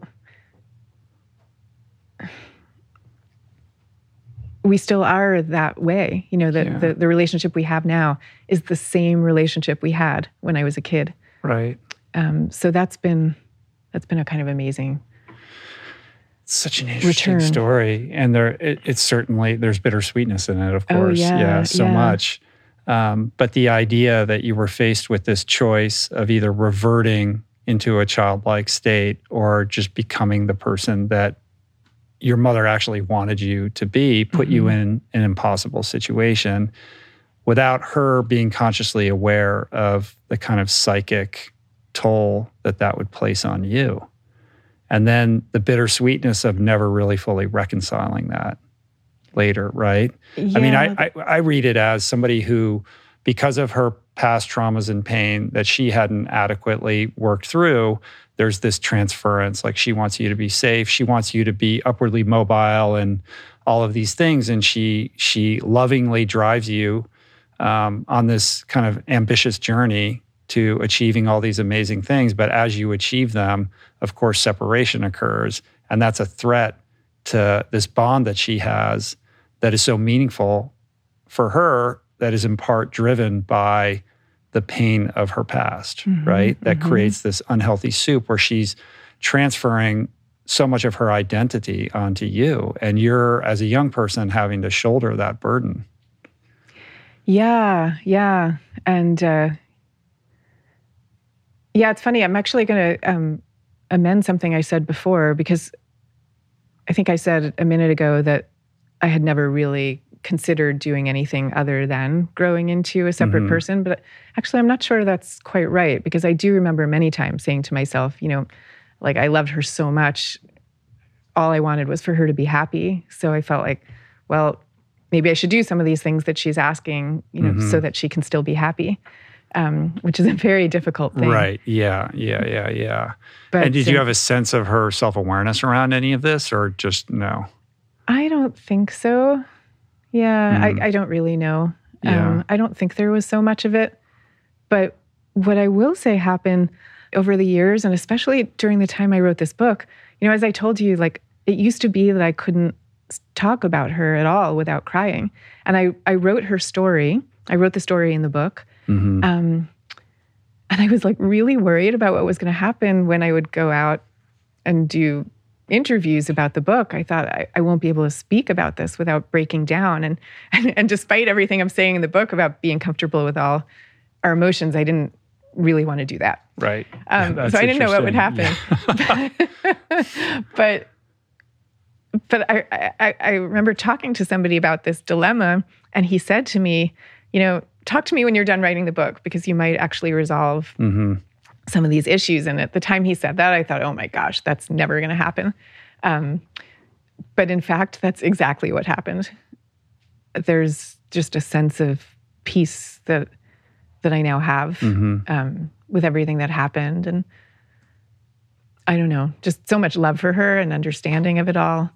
we still are that way. You know, the, yeah. the, the relationship we have now is the same relationship we had when I was a kid. Right. Um, so that's been that's been a kind of amazing. such an interesting return. story, and there it, it's certainly there's bittersweetness in it, of course. Oh, yeah, yeah, so yeah. much. Um, but the idea that you were faced with this choice of either reverting into a childlike state or just becoming the person that your mother actually wanted you to be put mm-hmm. you in an impossible situation without her being consciously aware of the kind of psychic toll that that would place on you. And then the bittersweetness of never really fully reconciling that later, right? Yeah. I mean, I, I, I read it as somebody who, because of her past traumas and pain that she hadn't adequately worked through, there's this transference. Like she wants you to be safe, she wants you to be upwardly mobile, and all of these things. And she she lovingly drives you um, on this kind of ambitious journey to achieving all these amazing things. But as you achieve them, of course, separation occurs, and that's a threat to this bond that she has that is so meaningful for her. That is in part driven by the pain of her past, mm-hmm, right? That mm-hmm. creates this unhealthy soup where she's transferring so much of her identity onto you. And you're, as a young person, having to shoulder that burden. Yeah, yeah. And uh, yeah, it's funny. I'm actually going to um, amend something I said before because I think I said a minute ago that I had never really considered doing anything other than growing into a separate mm-hmm. person. But actually, I'm not sure that's quite right because I do remember many times saying to myself, you know, like I loved her so much. All I wanted was for her to be happy. So I felt like, well, maybe I should do some of these things that she's asking, you know, mm-hmm. so that she can still be happy. Um, which is a very difficult thing. Right. Yeah. Yeah. Yeah. Yeah. But and did you have a sense of her self awareness around any of this or just no? I don't think so. Yeah, mm. I. I, don't really know. Yeah. Um, I don't think there was so much of it. But what I will say happened over the years, and especially during the time I wrote this book, you know, as I told you, like it used to be that I couldn't talk about her at all without crying. And I, I wrote her story. I wrote the story in the book. Mm-hmm. Um, and I was like really worried about what was going to happen when I would go out and do interviews about the book, I thought I, I, won't be able to speak about this without breaking down. And, and and despite everything I'm saying in the book about being comfortable with all our emotions, I didn't really want to do that. Right. Um, so I didn't know what would happen. Yeah. but but I, I I remember talking to somebody about this dilemma, and he said to me, you know, talk to me when you're done writing the book because you might actually resolve. Mm-hmm some of these issues. And at the time he said that, I thought, oh my gosh, that's never going to happen. Um, but in fact, that's exactly what happened. There's just a sense of peace that that I now have mm-hmm. um, with everything that happened, and I don't know, just so much love for her and understanding of it all,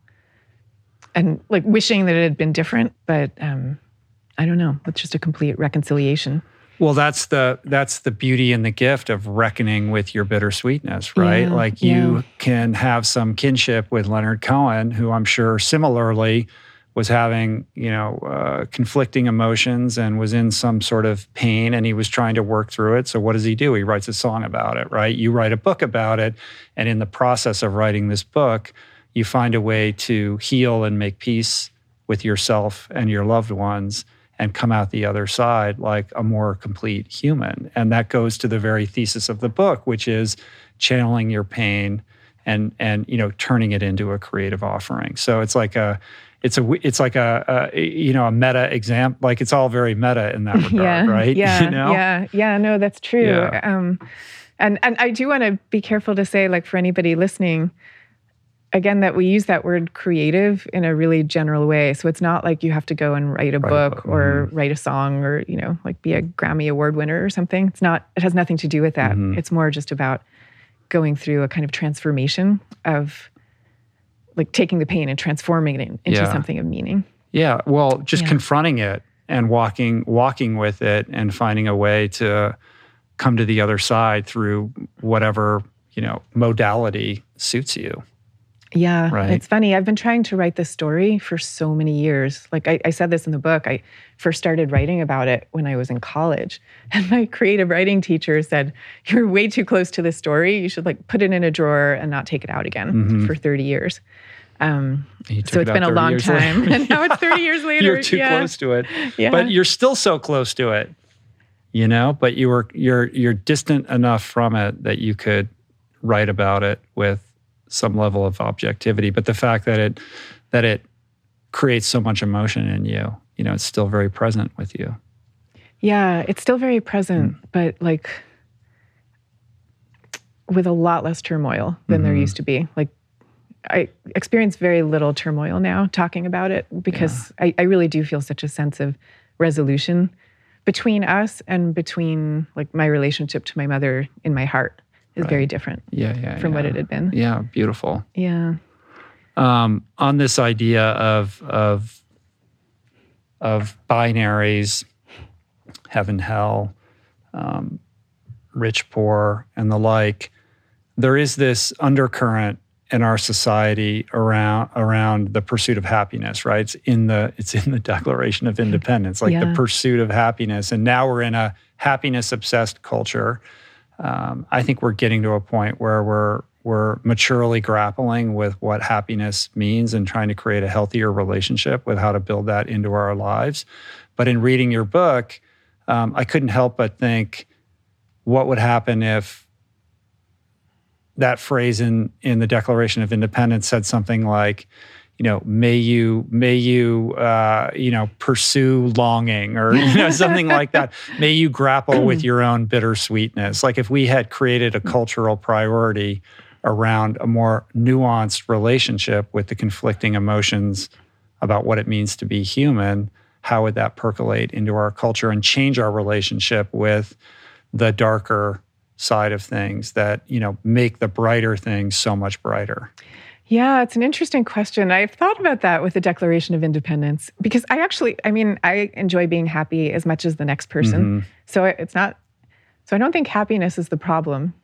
and like wishing that it had been different. But um, I don't know, it's just a complete reconciliation. Well, that's the that's the beauty and the gift of reckoning with your bittersweetness, right? Yeah, like you yeah. can have some kinship with Leonard Cohen, who I'm sure similarly was having you know uh, conflicting emotions and was in some sort of pain, and he was trying to work through it. So what does he do? He writes a song about it, right? You write a book about it, and in the process of writing this book, you find a way to heal and make peace with yourself and your loved ones and come out the other side like a more complete human. And that goes to the very thesis of the book, which is channeling your pain and and you know turning it into a creative offering. So it's like a it's a it's like a, a you know a meta exam like it's all very meta in that regard, yeah, right? Yeah, you know? yeah, yeah. No, that's true. Yeah. Um, and and I do want to be careful to say, like for anybody listening, again that we use that word creative in a really general way so it's not like you have to go and write a, write book, a book, or mm-hmm. write a song or you know like be a grammy award winner or something it's not it has nothing to do with that mm-hmm. it's more just about going through a kind of transformation of like taking the pain and transforming it into yeah. something of meaning yeah well just yeah. confronting it and walking walking with it and finding a way to come to the other side through whatever you know modality suits you yeah, right? it's funny. I've been trying to write this story for so many years. Like I, I, said this in the book, I first started writing about it when I was in college. And my creative writing teacher said, You're way too close to this story. You should like put it in a drawer and not take it out again mm-hmm. for 30 years. Um, so it's been a long time. and now it's 30 years later. you're too yeah. close to it. Yeah. But you're still so close to it. You know, but you were you're you're distant enough from it that you could write about it with some level of objectivity, but the fact that it that it creates so much emotion in you, you know, it's still very present with you. Yeah, it's still very present, mm. but like with a lot less turmoil than mm-hmm. there used to be. Like I experience very little turmoil now talking about it because yeah. I, I really do feel such a sense of resolution between us and between like my relationship to my mother in my heart is right. very different. Yeah, yeah, from yeah. what it had been. Yeah, beautiful. Yeah. Um, on this idea of of of binaries, heaven, hell, um, rich, poor, and the like, there is this undercurrent in our society around around the pursuit of happiness right it's in the it's in the declaration of independence like yeah. the pursuit of happiness and now we're in a happiness obsessed culture um, I think we're getting to a point where we're we're maturely grappling with what happiness means and trying to create a healthier relationship with how to build that into our lives. But in reading your book, um, I couldn't help but think, what would happen if that phrase in in the Declaration of Independence said something like, you know, may you, may you, uh, you know, pursue longing or, you know, something like that. May you grapple with your own bittersweetness. Like if we had created a cultural priority around a more nuanced relationship with the conflicting emotions about what it means to be human, how would that percolate into our culture and change our relationship with the darker side of things that, you know, make the brighter things so much brighter? Yeah, it's an interesting question. I've thought about that with the Declaration of Independence because I actually, I mean, I enjoy being happy as much as the next person. Mm-hmm. So it's not, so I don't think happiness is the problem,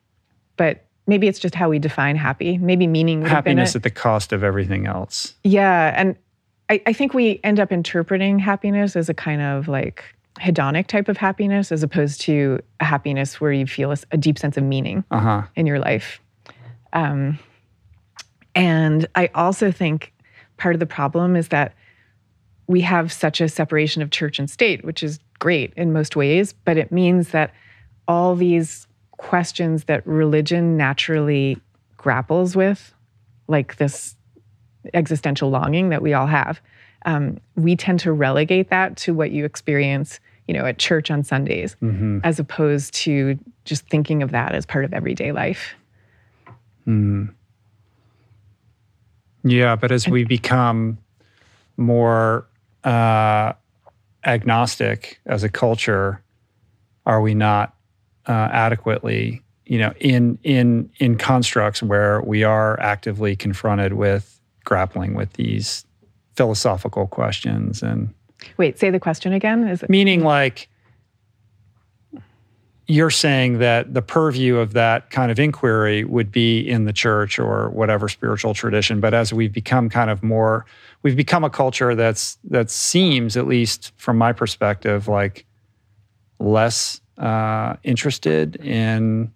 but maybe it's just how we define happy. Maybe meaning happiness at the cost of everything else. Yeah, and I, I think we end up interpreting happiness as a kind of like hedonic type of happiness as opposed to a happiness where you feel a, a deep sense of meaning uh-huh. in your life. Um, And I also think part of the problem is that we have such a separation of church and state, which is great in most ways, but it means that all these questions that religion naturally grapples with, like this existential longing that we all have, um, we tend to relegate that to what you experience, you know, at church on Sundays, Mm-hmm. as opposed to just thinking of that as part of everyday life. Yeah, but as we become more uh, agnostic as a culture, are we not uh, adequately, you know, in in in constructs where we are actively confronted with grappling with these philosophical questions and Wait, say the question again. Is it? meaning like you're saying that the purview of that kind of inquiry would be in the church or whatever spiritual tradition but as we've become kind of more we've become a culture that's that seems at least from my perspective like less uh, interested in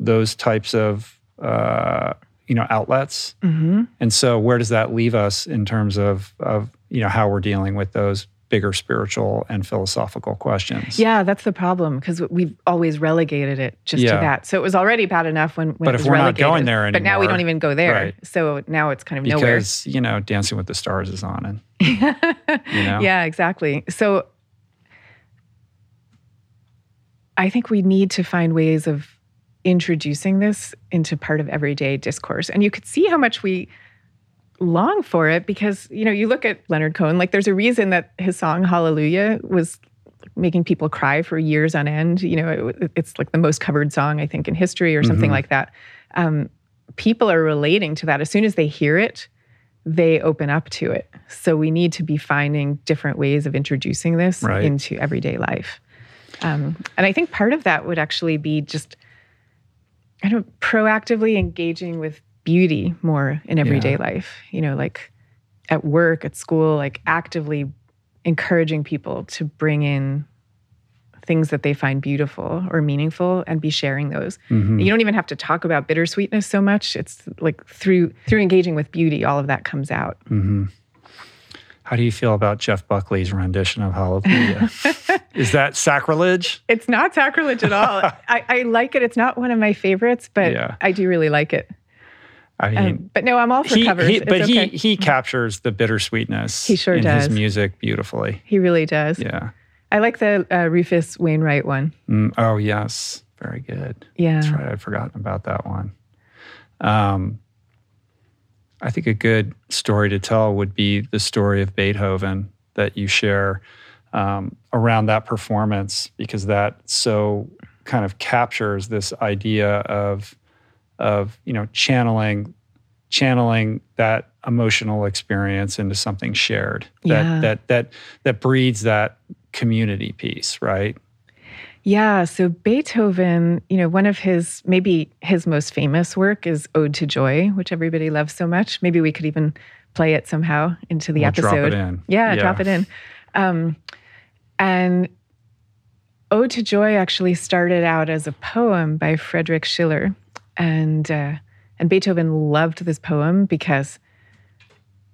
those types of uh, you know outlets Mhm. and so where does that leave us in terms of of you know how we're dealing with those bigger spiritual and philosophical questions? Yeah, that's the problem because we've always relegated it just Yeah. to that. So it was already bad enough when, when But it if was we're not relegated. going there But now we don't even go there. Right. So now it's kind of nowhere. Because, you know, Dancing with the Stars is on and you know? Yeah, exactly. So I think we need to find ways of introducing this into part of everyday discourse. And you could see how much we long for it because, you know, you look at Leonard Cohen, like there's a reason that his song Hallelujah was making people cry for years on end. You know, it, it's like the most covered song, I think, in history or something like that. Um, people are relating to that. As soon as they hear it, they open up to it. So we need to be finding different ways of introducing this Right. into everyday life. Um, and I think part of that would actually be just I don't proactively engaging with beauty more in everyday Yeah. life. You know, like at work, at school, like actively encouraging people to bring in things that they find beautiful or meaningful and be sharing those. Mhm. You don't even have to talk about bittersweetness so much. It's like through through engaging with beauty, all of that comes out. Mm-hmm. How do you feel about Jeff Buckley's rendition of Hallelujah? is that sacrilege? It's not sacrilege at all. I, I like it. It's not one of my favorites, but Yeah. I do really like it. I mean, Um, but no, I'm all for he, covers. he- but okay. he he captures the bittersweetness He sure in does. his music beautifully. He really does. Yeah. I like the uh, Rufus Wainwright one. Mm, oh yes, very good. Yeah. That's right. I'd forgotten about that one. Um, I think a good story to tell would be the story of Beethoven that you share um, around that performance, because that so kind of captures this idea of of you know channeling channeling that emotional experience into something shared that Yeah. that that that breeds that community piece, right? Yeah. So Beethoven, you know, one of his, maybe his most famous work is Ode to Joy, which everybody loves so much. Maybe we could even play it somehow into the We'll episode. drop it in. Yeah, Yeah. drop it in. Um, and Ode to Joy actually started out as a poem by Friedrich Schiller. And, uh, and Beethoven loved this poem because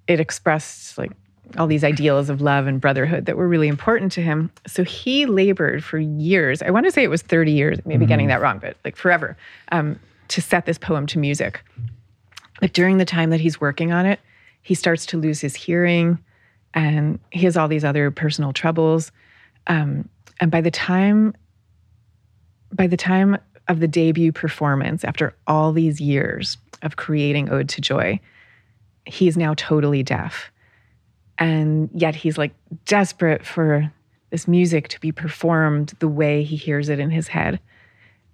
it expressed like all these ideals of love and brotherhood that were really important to him. So he labored for years. I want to say it was 30 years, maybe getting that wrong, but like forever, um, to set this poem to music. But during the time that he's working on it, he starts to lose his hearing and he has all these other personal troubles. Um, and by the time, by the time of the debut performance, after all these years of creating Ode to Joy, he's now totally deaf. And yet he's like desperate for this music to be performed the way he hears it in his head.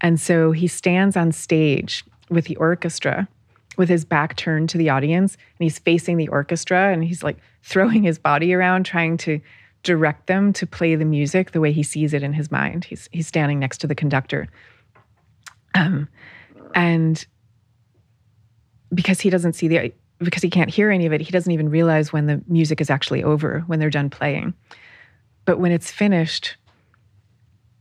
And so he stands on stage with the orchestra with his back turned to the audience and he's facing the orchestra and he's like throwing his body around trying to direct them to play the music the way he sees it in his mind. He's he's standing next to the conductor. Um and because he doesn't see the because he can't hear any of it, he doesn't even realize when the music is actually over, when they're done playing. But when it's finished,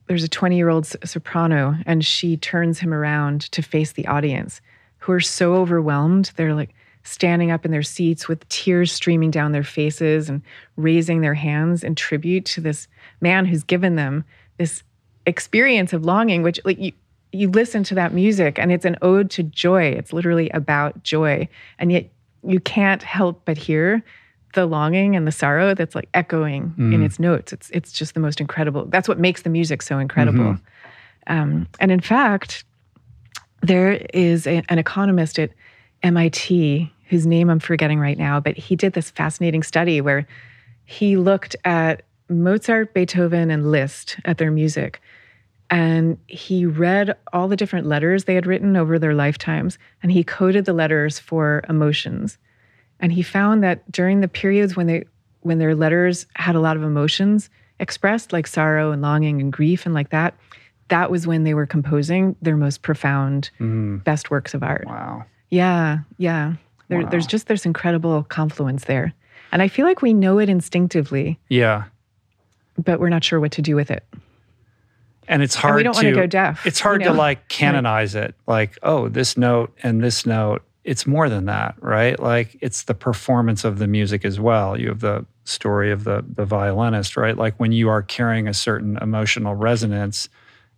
there's a 20 year old soprano, and she turns him around to face the audience, who are so overwhelmed. They're like standing up in their seats with tears streaming down their faces and raising their hands in tribute to this man who's given them this experience of longing, which like you you listen to that music and it's an ode to joy. It's literally about joy. And yet you can't help but hear the longing and the sorrow that's like echoing mm. in its notes. It's it's just the most incredible. That's what makes the music so incredible. Mm-hmm. Um, and in fact, there is a, an economist at MIT whose name I'm forgetting right now, but he did this fascinating study where he looked at Mozart, Beethoven, and Liszt at their music. And he read all the different letters they had written over their lifetimes, and he coded the letters for emotions. And he found that during the periods when they when their letters had a lot of emotions expressed, like sorrow and longing and grief and like that, that was when they were composing their most profound, mm. best works of art. Wow. Yeah, yeah. There, wow. There's just this incredible confluence there. And I feel like we know it instinctively. Yeah. But we're not sure what to do with it. And it's hard and we don't to want to go deaf. It's hard you know? to like canonize right. it. Like, oh, this note and this note. It's more than that, right? Like it's the performance of the music as well. You have the story of the the violinist, right? Like when you are carrying a certain emotional resonance,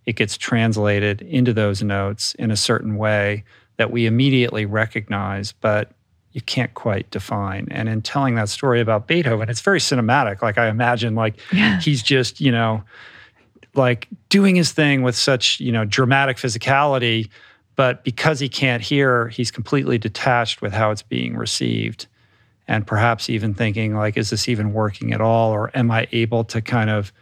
it gets translated into those notes in a certain way that we immediately recognize, but you can't quite define. And in telling that story about Beethoven, it's very cinematic. Like I imagine, like yeah. he's just, you know, like doing his thing with such, you know, dramatic physicality, but because he can't hear, he's completely detached with how it's being received. And perhaps even thinking, like, is this even working at all? Or am I able to kind of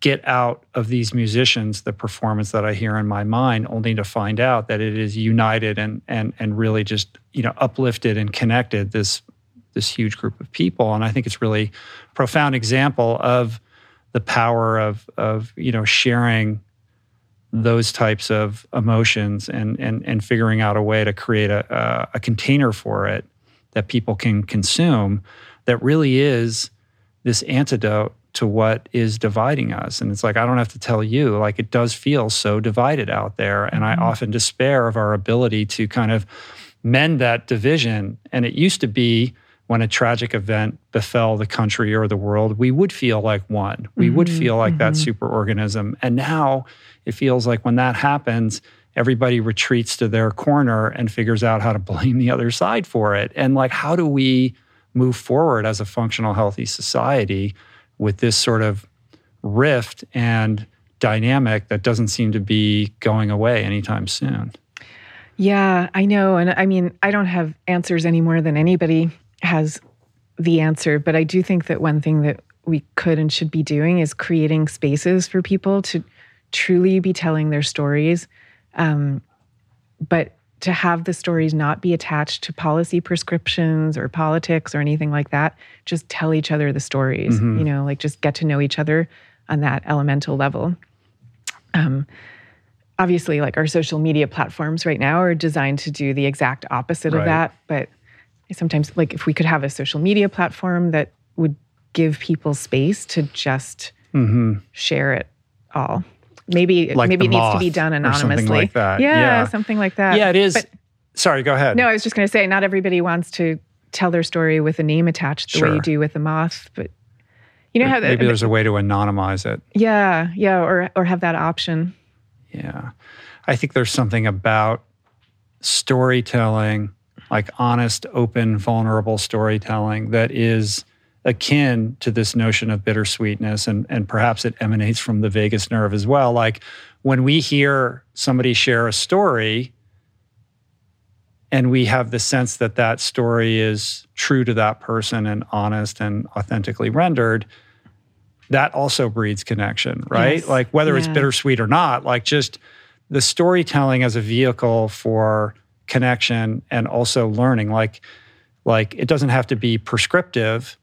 get out of these musicians the performance that I hear in my mind, only to find out that it is united and and and really just you know uplifted and connected this this huge group of people. And I think it's really profound example of the power of of you know sharing those types of emotions and and and figuring out a way to create a, a, a container for it that people can consume that really is this antidote to what is dividing us. And it's like, I don't have to tell you, like, it does feel so divided out there. And mm-hmm. I often despair of our ability to kind of mend that division. And it used to be when a tragic event befell the country or the world, we would feel like one. We mm-hmm. would feel like mm-hmm. that superorganism. And now it feels like when that happens, everybody retreats to their corner and figures out how to blame the other side for it. And like, how do we move forward as a functional, healthy society? with this sort of rift and dynamic that doesn't seem to be going away anytime soon. Yeah, I know. And I mean, I don't have answers any more than anybody has the answer, but I do think that one thing that we could and should be doing is creating spaces for people to truly be telling their stories. Um, but to have the stories not be attached to policy prescriptions or politics or anything like that. Just tell each other the stories, mm-hmm. you know, like just get to know each other on that elemental level. Um, obviously, like our social media platforms right now are designed to do the exact opposite right. of that. But sometimes, like, if we could have a social media platform that would give people space to just mm-hmm. share it all maybe like maybe it needs to be done anonymously. like that. Yeah, yeah, something like that. Yeah, it is. But, Sorry, go ahead. No, I was just going to say, not everybody wants to tell their story with a name attached the sure. way you do with the moth, but you know how maybe there's a way to anonymize it. Yeah, yeah, or or have that option. Yeah, I think there's something about storytelling, like honest, open, vulnerable storytelling, that is akin to this notion of bittersweetness, and, and perhaps it emanates from the vagus nerve as well. Like when we hear somebody share a story, and we have the sense that that story is true to that person and honest and authentically rendered, that also breeds connection, right? Yes. Like whether yeah. it's bittersweet or not, like just the storytelling as a vehicle for connection and also learning. Like, like it doesn't have to be prescriptive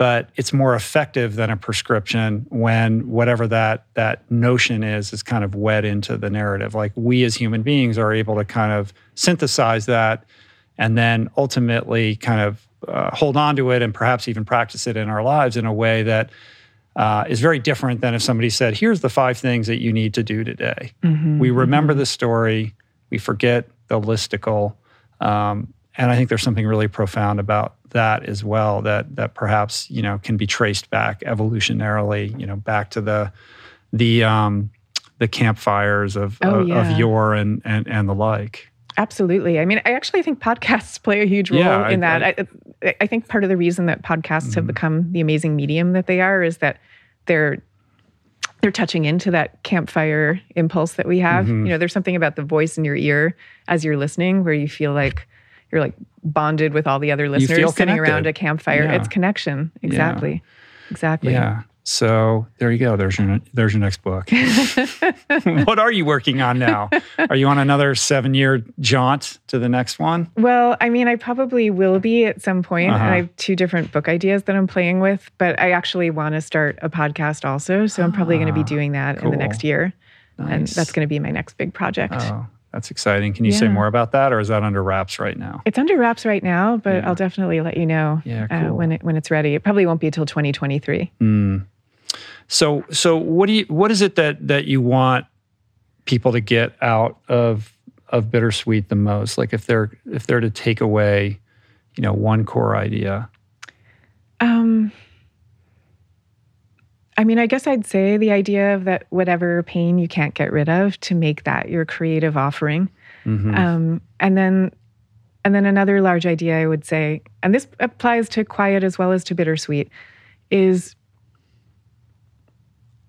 but it's more effective than a prescription when whatever that that notion is is kind of wed into the narrative like we as human beings are able to kind of synthesize that and then ultimately kind of uh, hold on to it and perhaps even practice it in our lives in a way that uh, is very different than if somebody said here's the five things that you need to do today mm-hmm, we remember mm-hmm. the story we forget the listicle um, and I think there's something really profound about that as well. That that perhaps you know can be traced back evolutionarily, you know, back to the the um, the campfires of Oh, of, yeah. of yore and and and the like. Absolutely. I mean, I actually think podcasts play a huge role Yeah, in I- that. I, I think part of the reason that podcasts have Mhm. become the amazing medium that they are is that they're they're touching into that campfire impulse that we have. Mhm. You know, there's something about the voice in your ear as you're listening where you feel like you're like bonded with all the other listeners sitting around a campfire. Yeah. It's connection. Exactly. Exactly. Yeah. So there you go. There's your there's your next book. what are you working on now? Are you on another seven year jaunt to the next one? Well, I mean, I probably will be at some point. Uh-huh. I have two different book ideas that I'm playing with, but I actually want to start a podcast also. So I'm probably going to be Ah, doing that in the next year. And that's going to be my next big project. Oh, that's exciting. Can you say more about that, or is that under wraps right now? It's under wraps right now, but Yeah. I'll definitely let you know Yeah, uh, when it when it's ready. It probably won't be until 2023. Mm. So, so what do you? What is it that that you want people to get out of of bittersweet the most? Like if they're if they're to take away, you know, one core idea. Um, I mean, I guess I'd say the idea of that whatever pain you can't get rid of to make that your creative offering. Mhm. Um, and then, and then another large idea I would say, and this applies to quiet as well as to bittersweet, is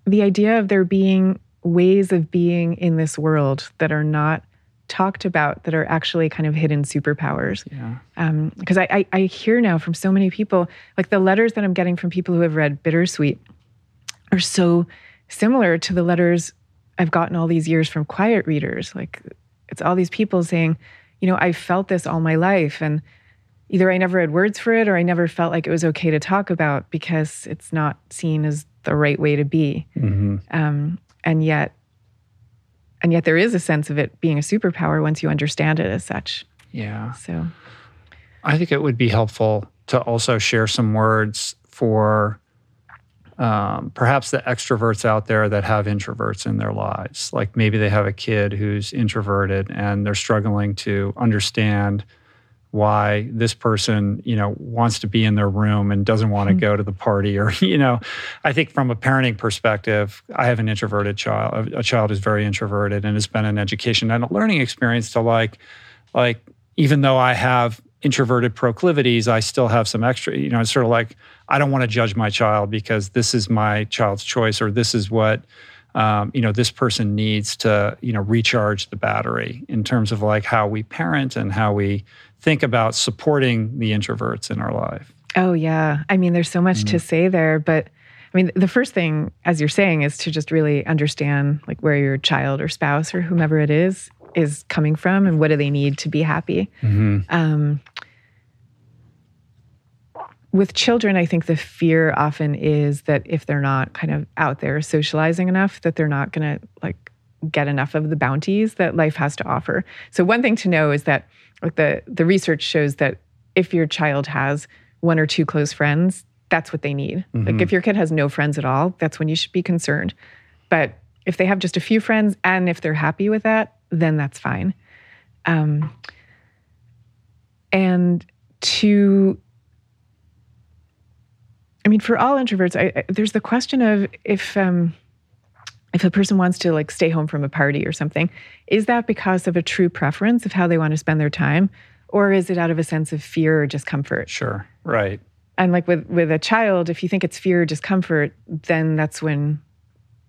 the idea of there being ways of being in this world that are not talked about that are actually kind of hidden superpowers yeah. because I, I, I hear now from so many people like the letters that i'm getting from people who have read bittersweet are so similar to the letters i've gotten all these years from quiet readers. Like it's all these people saying you know i felt this all my life and either i never had words for it or i never felt like it was okay to talk about because it's not seen as the right way to be. Hmm um, and yet and yet there is a sense of it being a superpower once you understand it as such. Yeah. so I think it would be helpful to also share some words for um, perhaps the extroverts out there that have introverts in their lives. Like maybe they have a kid who's introverted and they're struggling to understand why this person, you know, wants to be in their room and doesn't want to Hmm. go to the party or, you know, I think from a parenting perspective, I have an introverted child, a child who's very introverted and it's been an education and a learning experience to like, like, even though I have introverted proclivities, I still have some extra, you know, it's sort of like, I don't want to judge my child because this is my child's choice or this is what, um, you know, this person needs to, you know, recharge the battery in terms of like how we parent and how we think about supporting the introverts in our life. Oh, yeah. I mean, there's so much to say there, but I mean, the first thing, as you're saying, is to just really understand like where your child or spouse or whomever it is is coming from and what do they need to be happy. Um, with children, I think the fear often is that if they're not kind of out there socializing enough, that they're not going to like get enough of the bounties that life has to offer. So one thing to know is that like the the research shows that if your child has one or two close friends, that's what they need. Like if your kid has no friends at all, that's when you should be concerned. But if they have just a few friends and if they're happy with that, then that's fine. Um, and to I mean, for all introverts, I, I, there's the question of if um, if a person wants to like stay home from a party or something, is that because of a true preference of how they want to spend their time, or is it out of a sense of fear or discomfort? Sure. Right. And like with with a child, if you think it's fear or discomfort, then that's when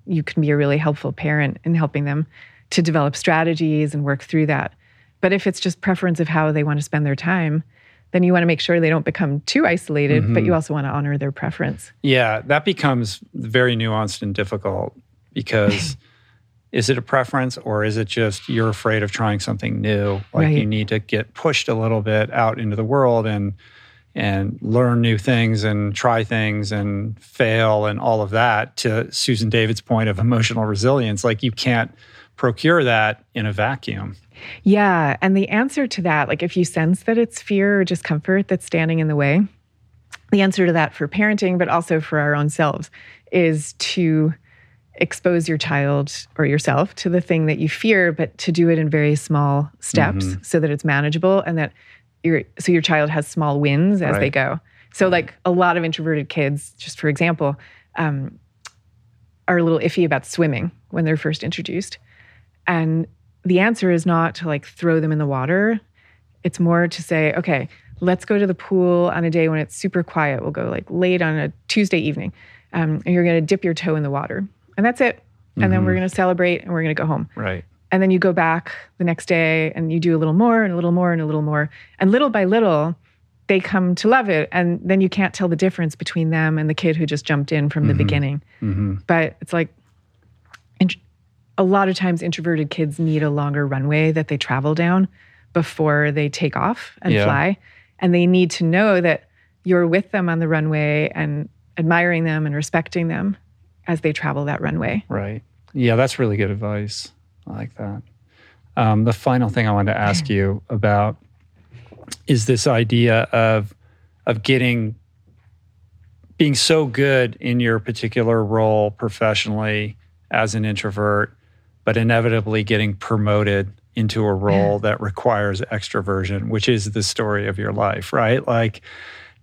you can be a really helpful parent in helping them to develop strategies and work through that. But if it's just preference of how they want to spend their time, then you want to make sure they don't become too isolated, but you mm-hmm. also want to honor their preference. Yeah, that becomes very nuanced and difficult because is it a preference or is it just you're afraid of trying something new? Like you need to get pushed a little bit out into the world and and learn new things and try things and fail and all of that to Susan David's point of emotional resilience. Like you can't procure that in a vacuum. Yeah. And the answer to that, like if you sense that it's fear or discomfort that's standing in the way, the answer to that for parenting, but also for our own selves, is to expose your child or yourself to the thing that you fear, but to do it in very small steps so that it's manageable and that your so your child has small wins as they go. So like a lot of introverted kids, just for example, um, are a little iffy about swimming when they're first introduced. And the answer is not to like throw them in the water. It's more to say, okay, let's go to the pool on a day when it's super quiet. We'll go like late on a Tuesday evening. Um, and you're going to dip your toe in the water. And that's it. And then we're going to celebrate and we're going to go home. Right. And then you go back the next day and you do a little more and a little more and a little more. And little by little, they come to love it. And then you can't tell the difference between them and the kid who just jumped in from the beginning. hmm But it's like, a lot of times introverted kids need a longer runway that they travel down before they take off and Yeah. fly. And they need to know that you're with them on the runway and admiring them and respecting them as they travel that runway. Right. Yeah, that's really good advice. I like that. Um, the final thing I wanted to ask you about is this idea of of getting being so good in your particular role professionally as an introvert, but inevitably getting promoted into a role that requires extroversion, which is the story of your life, right? Like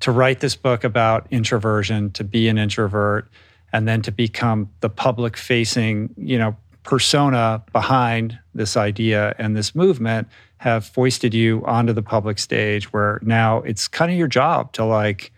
to write this book about introversion, to be an introvert, and then to become the public facing, you know, persona behind this idea and this movement have foisted you onto the public stage where now it's kind of your job to like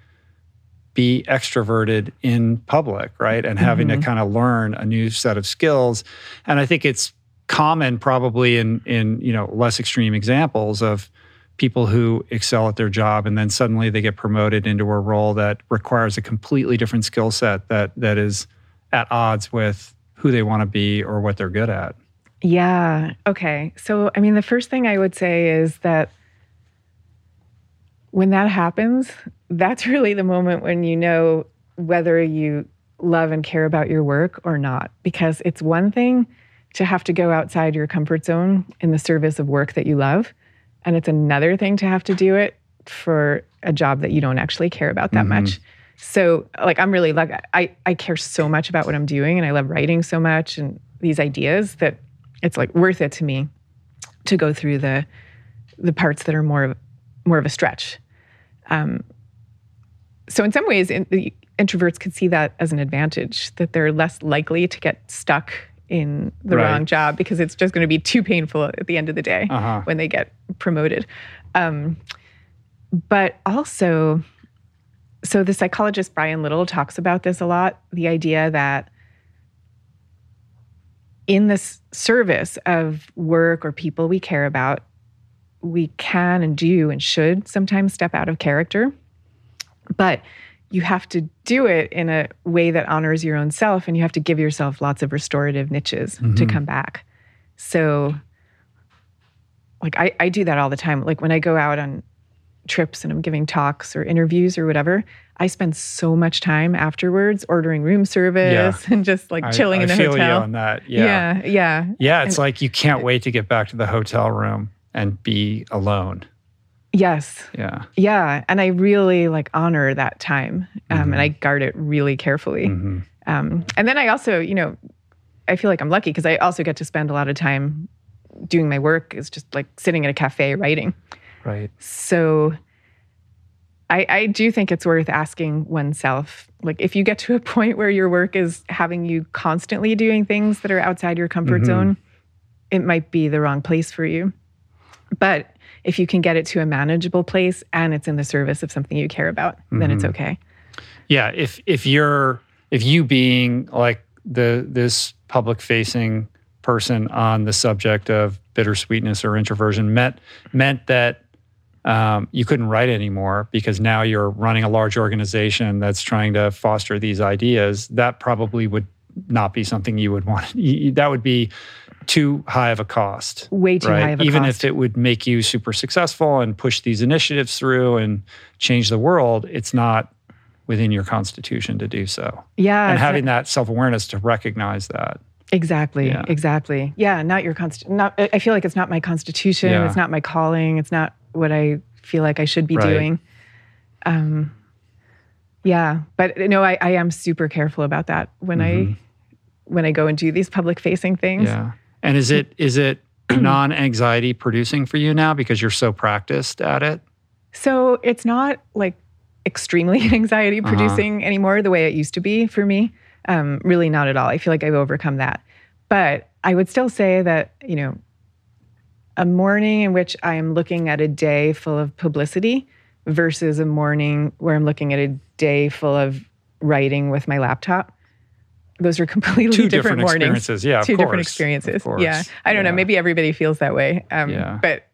be extroverted in public, right? And having to mm-hmm. kind of learn a new set of skills. And I think it's common probably in in, you know, less extreme examples of people who excel at their job and then suddenly they get promoted into a role that requires a completely different skill set that that is at odds with who they want to be or what they're good at. Yeah. Okay. So, I mean, the first thing I would say is that when that happens, that's really the moment when you know whether you love and care about your work or not. Because it's one thing to have to go outside your comfort zone in the service of work that you love, and it's another thing to have to do it for a job that you don't actually care about that mm-hmm. much. So, like, I'm really lucky. I, I care so much about what I'm doing, and I love writing so much and these ideas that it's like worth it to me to go through the the parts that are more of more of a stretch. Um, so, in some ways, in, the introverts could see that as an advantage that they're less likely to get stuck in the Right. wrong job because it's just going to be too painful at the end of the day Uh-huh. when they get promoted. Um, but also, so the psychologist Brian Little talks about this a lot the idea that in this service of work or people we care about, we can and do and should sometimes step out of character. But you have to do it in a way that honors your own self, and you have to give yourself lots of restorative niches to mm-hmm. come back. So, like, I, I do that all the time. Like, when I go out on trips and I'm giving talks or interviews or whatever, I spend so much time afterwards ordering room service and just like chilling I in the feel hotel. you on that. Yeah. yeah, yeah. Yeah, it's like you can't wait to get back to the hotel room and be alone. Yes. Yeah. Yeah. And I really like honor that time um, and I guard it really carefully. hmm Um, and then I also, you know, I feel like I'm lucky because I also get to spend a lot of time doing my work is just like sitting in a cafe writing. Right. So I, I do think it's worth asking oneself, like if you get to a point where your work is having you constantly doing things that are outside your comfort Mhm. zone, it might be the wrong place for you. But if you can get it to a manageable place and it's in the service of something you care about, then it's Mhm. okay. Yeah. If if you're if you being like the this public facing person on the subject of bittersweetness or introversion meant meant that um, you couldn't write anymore because now you're running a large organization that's trying to foster these ideas. That probably would not be something you would want. That would be too high of a cost. Way too right? high of a Even cost. if it would make you super successful and push these initiatives through and change the world, it's not within your constitution to do so. yeah. and having that self awareness to recognize that. Exactly. Yeah. Exactly. Yeah. Not your const. Not. I feel like it's not my constitution. Yeah. It's not my calling. It's not what I feel like I should be Right. doing. Um. Yeah, but no, I, I am super careful about that when I when I go and do these public facing things. Mm-hmm. Yeah. And is it is it non anxiety producing for you now because you're so practiced at it? So it's not like extremely anxiety Uh-huh. producing anymore the way it used to be for me. Um, really, not at all. I feel like I've overcome that. But I would still say that, you know, a morning in which I am looking at a day full of publicity versus a morning where I'm looking at a day full of writing with my laptop. Those are completely Two different, different mornings. experiences. Yeah, of two different experiences. Course. Yeah, I don't know. Maybe everybody feels that way. Um, Yeah. But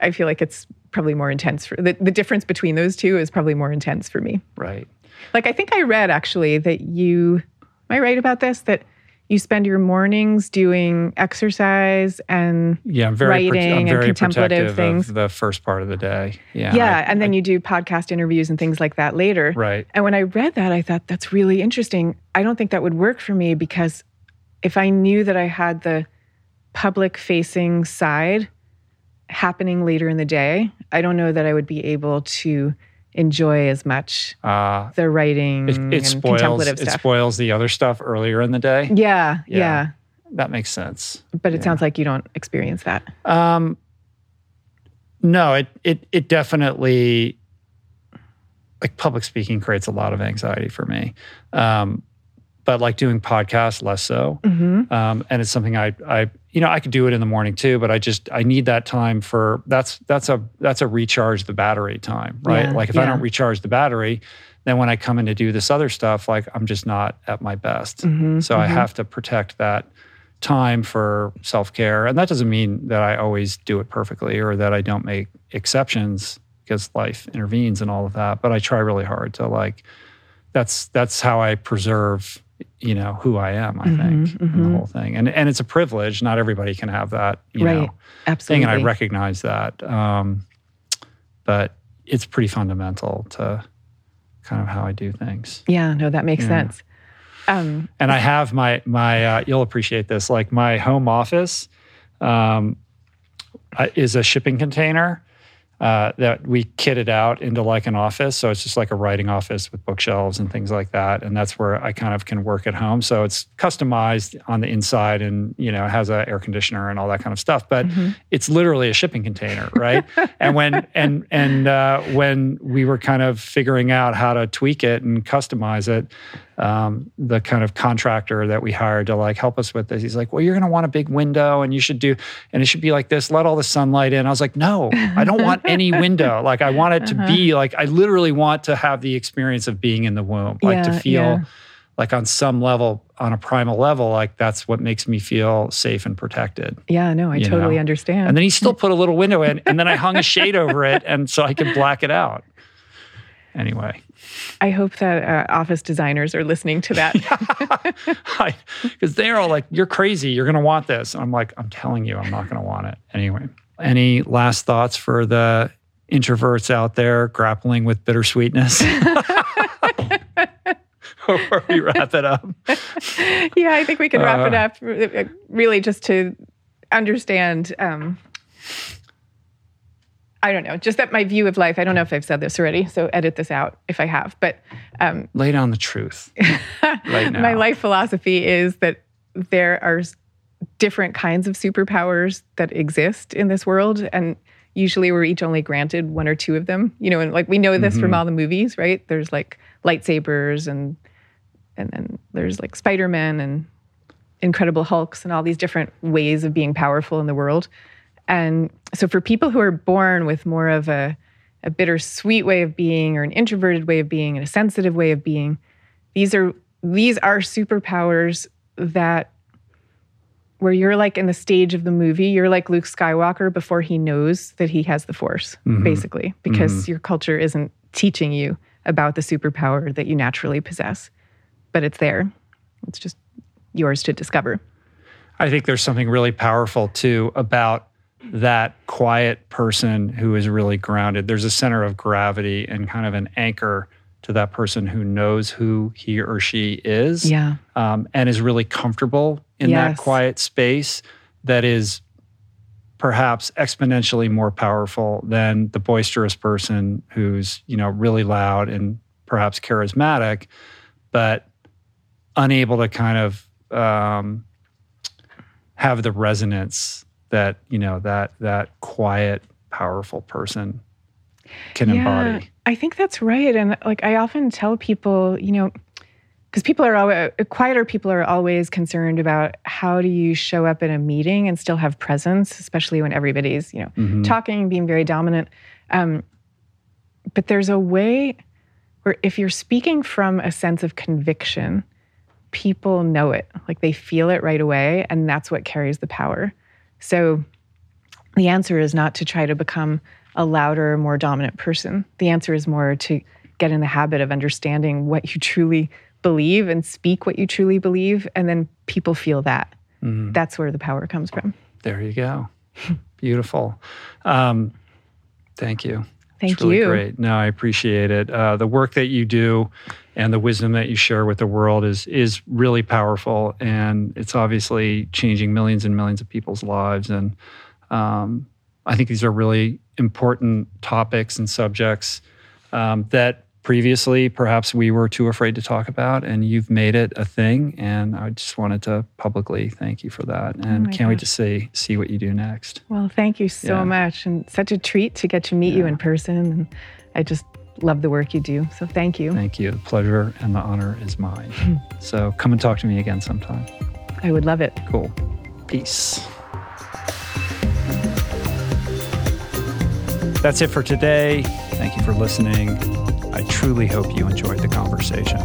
I feel like it's probably more intense. For, the, the difference between those two is probably more intense for me. Right. Like I think I read actually that you, am I right about this? That you spend your mornings doing exercise and Yeah, I'm very, prote- Writing I'm and contemplative things. the first part of the day. Yeah. yeah, I- and then you do podcast interviews and things like that later. right. And when I read that, I thought that's really interesting. I don't think that would work for me because if I knew that I had the public facing side happening later in the day, I don't know that I would be able to enjoy as much Uh, the writing it, it spoils contemplative it spoils the other stuff earlier in the day. yeah, Yeah. yeah, That makes sense. But it Yeah. sounds like you don't experience that. Um, no, it it it definitely like public speaking creates a lot of anxiety for me. Um, but like doing podcasts, less so. hmm Um, and it's something I I you know I could do it in the morning too, but I just I need that time for that's that's a that's a recharge the battery time, right? Yeah, like if I don't recharge the battery, then when I come in to do this other stuff, like I'm just not at my best. hmm So I have to protect that time for self care. And that doesn't mean that I always do it perfectly or that I don't make exceptions because life intervenes and all of that. But I try really hard to like, that's that's how I preserve, you know, who I am, I think, in the whole thing. And and it's a privilege. Not everybody can have that, you Right. know, thing. Absolutely. And I recognize that. Um, but it's pretty fundamental to kind of how I do things. yeah, no, that makes Yeah. sense. Um, and I have my my uh, you'll appreciate this like my home office um, uh, is a shipping container uh, that we kitted out into like an office. So it's just like a writing office with bookshelves and things like that. And that's where I kind of can work at home. So it's customized on the inside and you know has a air conditioner and all that kind of stuff. But it's literally a shipping container right? And when and and uh, when we were kind of figuring out how to tweak it and customize it um, the kind of contractor that we hired to like help us with this. He's like, well, you're going to want a big window and you should do, and it should be like this, let all the sunlight in. I was like, no, I don't want any window. Like, I want it to be like, I literally want to have the experience of being in the womb, like to feel yeah. like on some level, on a primal level, like that's what makes me feel safe and protected. yeah, no, I totally know. understand. And then he still put a little window in, and then I hung a shade over it, and so I could black it out. Anyway. I hope that uh, office designers are listening to that. because they're all like, "You're crazy. You're going to want this." And I'm like, "I'm telling you, I'm not going to want it anyway." Any last thoughts for the introverts out there grappling with bittersweetness? Before we wrap it up, yeah, I think we can wrap it Uh, up uh, really just to understand. Um, I don't know, just that my view of life. I don't know if I've said this already, so edit this out if I have. But um, lay down the truth right now. my life philosophy is that there are different kinds of superpowers that exist in this world, and usually we're each only granted one or two of them. You know, and like we know this from Mhm. all the movies, right? There's like lightsabers and and then there's like Spider-Man and Incredible Hulks and all these different ways of being powerful in the world. And so for people who are born with more of a, a bittersweet way of being or an introverted way of being and a sensitive way of being, these are these are superpowers that where you're like in the stage of the movie, you're like Luke Skywalker before he knows that he has the force, Mhm. basically, because your culture isn't teaching you about the superpower that you naturally possess. But it's there. It's just yours to discover. I think there's something really powerful too about that quiet person who is really grounded. There's a center of gravity and kind of an anchor to that person who knows who he or she is Yeah. um, and is really comfortable in that quiet space that is perhaps exponentially more powerful than the boisterous person who's you know really loud and perhaps charismatic but unable to kind of um, have the resonance that you know that that quiet powerful person can embody. I think that's right. And like I often tell people, you know, because people are always quieter people are always concerned about how do you show up in a meeting and still have presence especially when everybody's you know Mhm. talking being very dominant um, but there's a way where if you're speaking from a sense of conviction people know it like they feel it right away and that's what carries the power so the answer is not to try to become a louder more dominant person the answer is more to get in the habit of understanding what you truly believe and speak what you truly believe and then people feel that Mhm. that's where the power comes from There you go. Beautiful. Um, thank you. Thank it's really you great. No, I appreciate it. Uh, the work that you do and the wisdom that you share with the world is is really powerful, and it's obviously changing millions and millions of people's lives. And um, I think these are really important topics and subjects um, that previously perhaps we were too afraid to talk about, and you've made it a thing. And I just wanted to publicly thank you for that, oh and Oh can't wait to see see what you do next. well thank you so Yeah. much and such a treat to get to meet you in person and i just love the work you do so thank you Thank you. The pleasure and the honor is mine. so come and talk to me again sometime. i would love it Cool. Peace. That's it for today. Thank you for listening. I truly hope you enjoyed the conversation.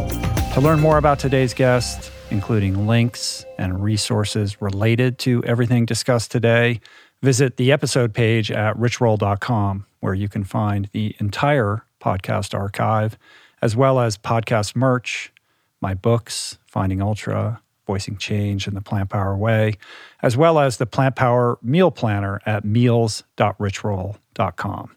To learn more about today's guest, including links and resources related to everything discussed today, visit the episode page at richroll.com, where you can find the entire podcast archive, as well as podcast merch, my books, Finding Ultra, Voicing Change in the Plant Power Way, as well as the Plant Power Meal Planner at meals.richroll.com.